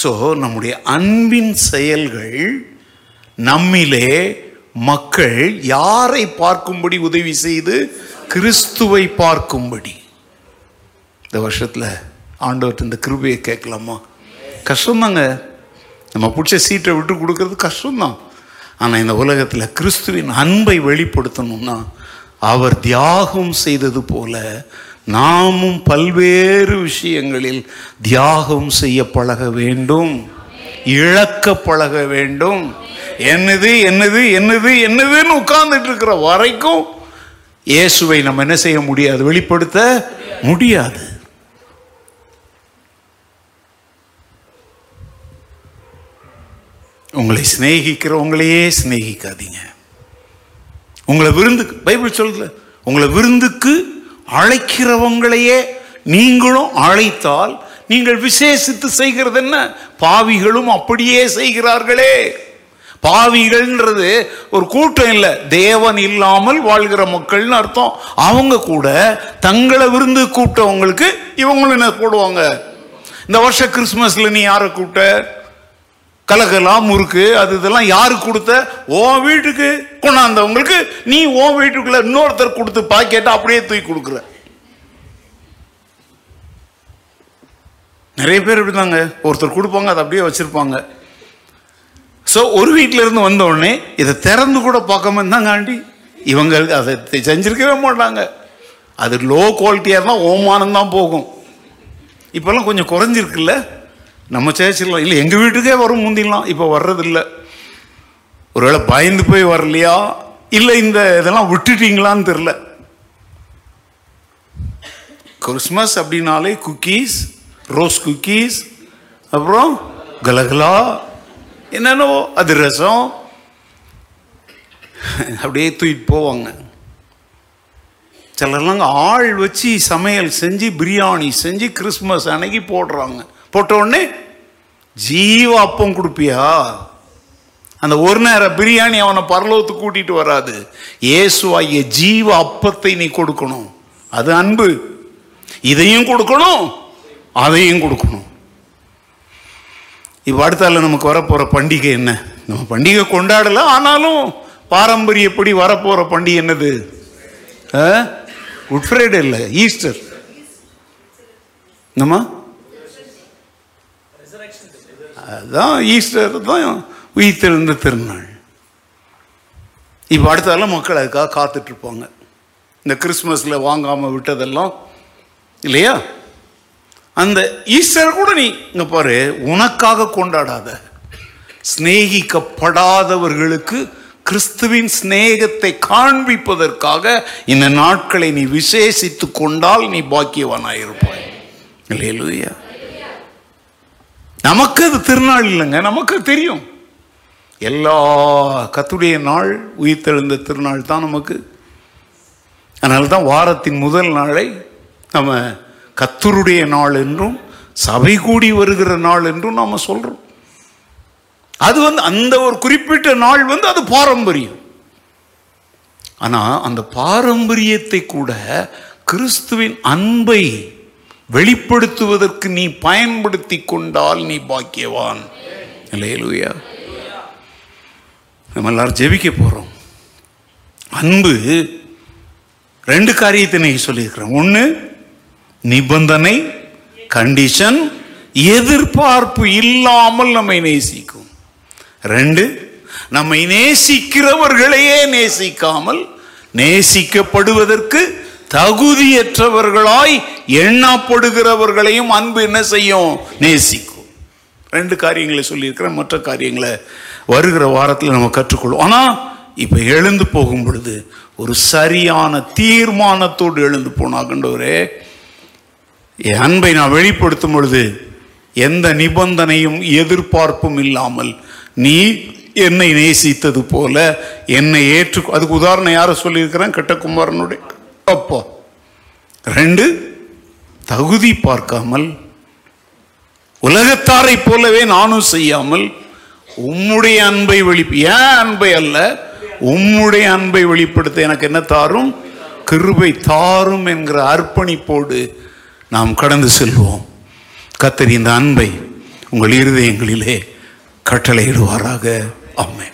ஸோ நம்முடைய அன்பின் செயல்கள் நம்மிலே மக்கள் யாரை பார்க்கும்படி உதவி செய்து கிறிஸ்துவை பார்க்கும்படி? இந்த வருஷத்தில் ஆண்டவர்கிட்ட இந்த கிருபையை கேட்கலாமா? கஷ்டம்தாங்க. நம்ம பிடிச்ச சீட்டை விட்டு கொடுக்கறது கஷ்டம்தான். ஆனால் இந்த உலகத்தில் கிறிஸ்துவின் அன்பை வெளிப்படுத்தணும்னா அவர் தியாகம் செய்தது போல நாமும் பல்வேறு விஷயங்களில் தியாகம் செய்ய பழக வேண்டும். இழக்க பழக வேண்டும். என்னது என்னது என்னது என்னதுன்னு உட்கார்ந்துட்டு இருக்கிற வரைக்கும் இயேசுவை நம்ம என்ன செய்ய முடியாது? வெளிப்படுத்த முடியாது. உங்களை சிநேகிக்கிறவங்களையே சிநேகிக்காதீங்க. உங்களை விருந்துக்கு பைபிள் சொல்லுது உங்களை விருந்துக்கு அழைக்கிறவங்களையே நீங்களும் அழைத்தால் நீங்கள் விசேஷித்து செய்கிறது என்ன பாவிகளும் அப்படியே செய்கிறார்களே. பாவிகள்ன்றது ஒரு கூட்டம் இல்லை. தேவன் இல்லாமல் வாழ்கிற மக்கள்னு அர்த்தம். அவங்க கூட தங்களை விருந்து கூட்டவங்களுக்கு இவங்களும் என்ன போடுவாங்க? இந்த வருஷம் கிறிஸ்மஸ்ல நீ யாரை கூப்பிட்ட? கலகலாம் முறுக்கு அது இதெல்லாம் யாரு கொடுத்த? உன் வீட்டுக்கு கொண்டாந்தவங்களுக்கு. நீ ஓ வீட்டுக்குள்ள இன்னொருத்தர் கொடுத்து பாக்கெட்டை அப்படியே தூக்கி கொடுக்குற. நிறைய பேர் இப்படிதாங்க. ஒருத்தர் கொடுப்பாங்க அதை அப்படியே வச்சிருப்பாங்க. ஸோ ஒரு வீட்டில இருந்து வந்த உடனே இதை திறந்து கூட பார்க்காம இருந்தாங்க ஆண்டி. இவங்க அதை செஞ்சிருக்கவே மாட்டாங்க. அது லோ குவாலிட்டியாக இருந்தால் ஓமானம் தான் போகும். இப்போல்லாம் கொஞ்சம் குறைஞ்சிருக்குல்ல? நம்ம சேர்ச்சிடலாம் இல்லை எங்கள் வீட்டுக்கே வரும் முந்திலாம் இப்போ வர்றதில்லை. ஒருவேளை பயந்து போய் வரலையா? இல்லை இந்த இதெல்லாம் விட்டுட்டீங்களான்னு தெரில கிறிஸ்மஸ் அப்படின்னாலே குக்கீஸ் ரோஸ் குக்கீஸ் அப்புறம் கலகலா என்னென்னவோ அதிரசம் அப்படியே தூக்கிட்டு போவாங்க. சிலர்லாம் ஆள் வச்சு சமையல் செஞ்சு பிரியாணி செஞ்சு கிறிஸ்மஸ் அன்னைக்கு போடுறாங்க. போட்ட உடனே ஜீவ அப்பம் கொடுப்பியா? அந்த ஒரு நேர பிரியாணி அவனை பரலோகத்துக்கு கூட்டிட்டு வராது. இயேசுவாகிய ஜீவ அப்பத்தை நீ கொடுக்கணும். அது அன்பு. இதையும் கொடுக்கணும் அதையும் கொடுக்கணும். இப்போ அடுத்தால நமக்கு வரப்போற பண்டிகை என்ன? நம்ம பண்டிகை கொண்டாடல ஆனாலும் பாரம்பரியப்படி வரப்போற பண்டிகை என்னது? குட் ஃப்ரைடே இல்லை ஈஸ்டர் நம்ம அதுதான் ஈஸ்டர் தான் உயிர்த்தெழுந்த திருநாள். இப்போ அடுத்தால மக்கள் அதுக்காக காத்துட்ருப்பாங்க. இந்த கிறிஸ்மஸில் வாங்காமல் விட்டதெல்லாம் இல்லையா? அந்த ஈஸ்டர் கூட நீ இங்கே பாரு உனக்காக கொண்டாடாத. சிநேகிக்கப்படாதவர்களுக்கு கிறிஸ்துவின் சிநேகத்தை காண்பிப்பதற்காக இந்த நாட்களை நீ விசேஷித்து கொண்டால் நீ பாக்கியவானாயிருப்பாய். இல்லையா? நமக்கு அது திருநாள் இல்லைங்க. நமக்கு தெரியும். எல்லா கத்துடைய நாள் உயிர்த்தெழுந்த திருநாள் தான் நமக்கு. அதனால தான் வாரத்தின் முதல் நாளை நம்ம கத்தருடைய நாள் என்றும் சபை கூடி வருகிற நாள் என்றும் நாம் சொல்கிறோம் அது வந்து அந்த ஒரு குறிப்பிட்ட நாள் வந்து அது பாரம்பரியம். ஆனால் அந்த பாரம்பரியத்தை கூட கிறிஸ்துவின் அன்பை வெளிப்படுத்துவதற்கு நீ பயன்படுத்தி கொண்டால் நீ பாக்கியவான். இல்லையா நம்ம எல்லாரும் ஜெபிக்க போகிறோம் அன்பு ரெண்டு காரியத்தை நீங்க சொல்லியிருக்கிறேன் ஒன்று நிபந்தனை கண்டிஷன் எதிர்பார்ப்பு இல்லாமல் நம்மை நேசிக்கும். ரெண்டு நம்மை நேசிக்கிறவர்களையே நேசிக்காமல் நேசிக்கப்படுவதற்கு தகுதியற்றவர்களாய் எண்ணப்படுகிறவர்களையும் அன்பு என்ன செய்யும்? நேசிக்கும். ரெண்டு காரியங்களை சொல்லியிருக்கிறேன். மற்ற காரியங்களை வருகிற வாரத்தில் நம்ம கற்றுக்கொள்வோம். ஆனால் இப்போ எழுந்து போகும் பொழுது ஒரு சரியான தீர்மானத்தோடு எழுந்து போனாகண்டவரே என் அன்பை நான் வெளிப்படுத்தும் பொழுது எந்த நிபந்தனையும் எதிர்பார்ப்பும் இல்லாமல் நீ என்னை நேசித்தது போல என்னை ஏற்று அதுக்கு உதாரணம் யாரை சொல்லியிருக்கிறேன்? கட்டக்குமாரனுடைய அப்போ. ரெண்டு தகுதி பார்க்காமல் உலகத்தாரை போலவே நானும் செய்யாமல் உம்முடைய அன்பை வெளி ஏன் அன்பை அல்ல? உம்முடைய அன்பை வெளிப்படுத்த எனக்கு என்ன தாரும்? கிருபை தாரும் என்கிற அர்ப்பணிப்போடு நாம் கடந்து செல்வோம். கத்தரி இந்த அன்பை உங்கள் இருதயங்களிலே கட்டளையிடுவாராக. அம்மை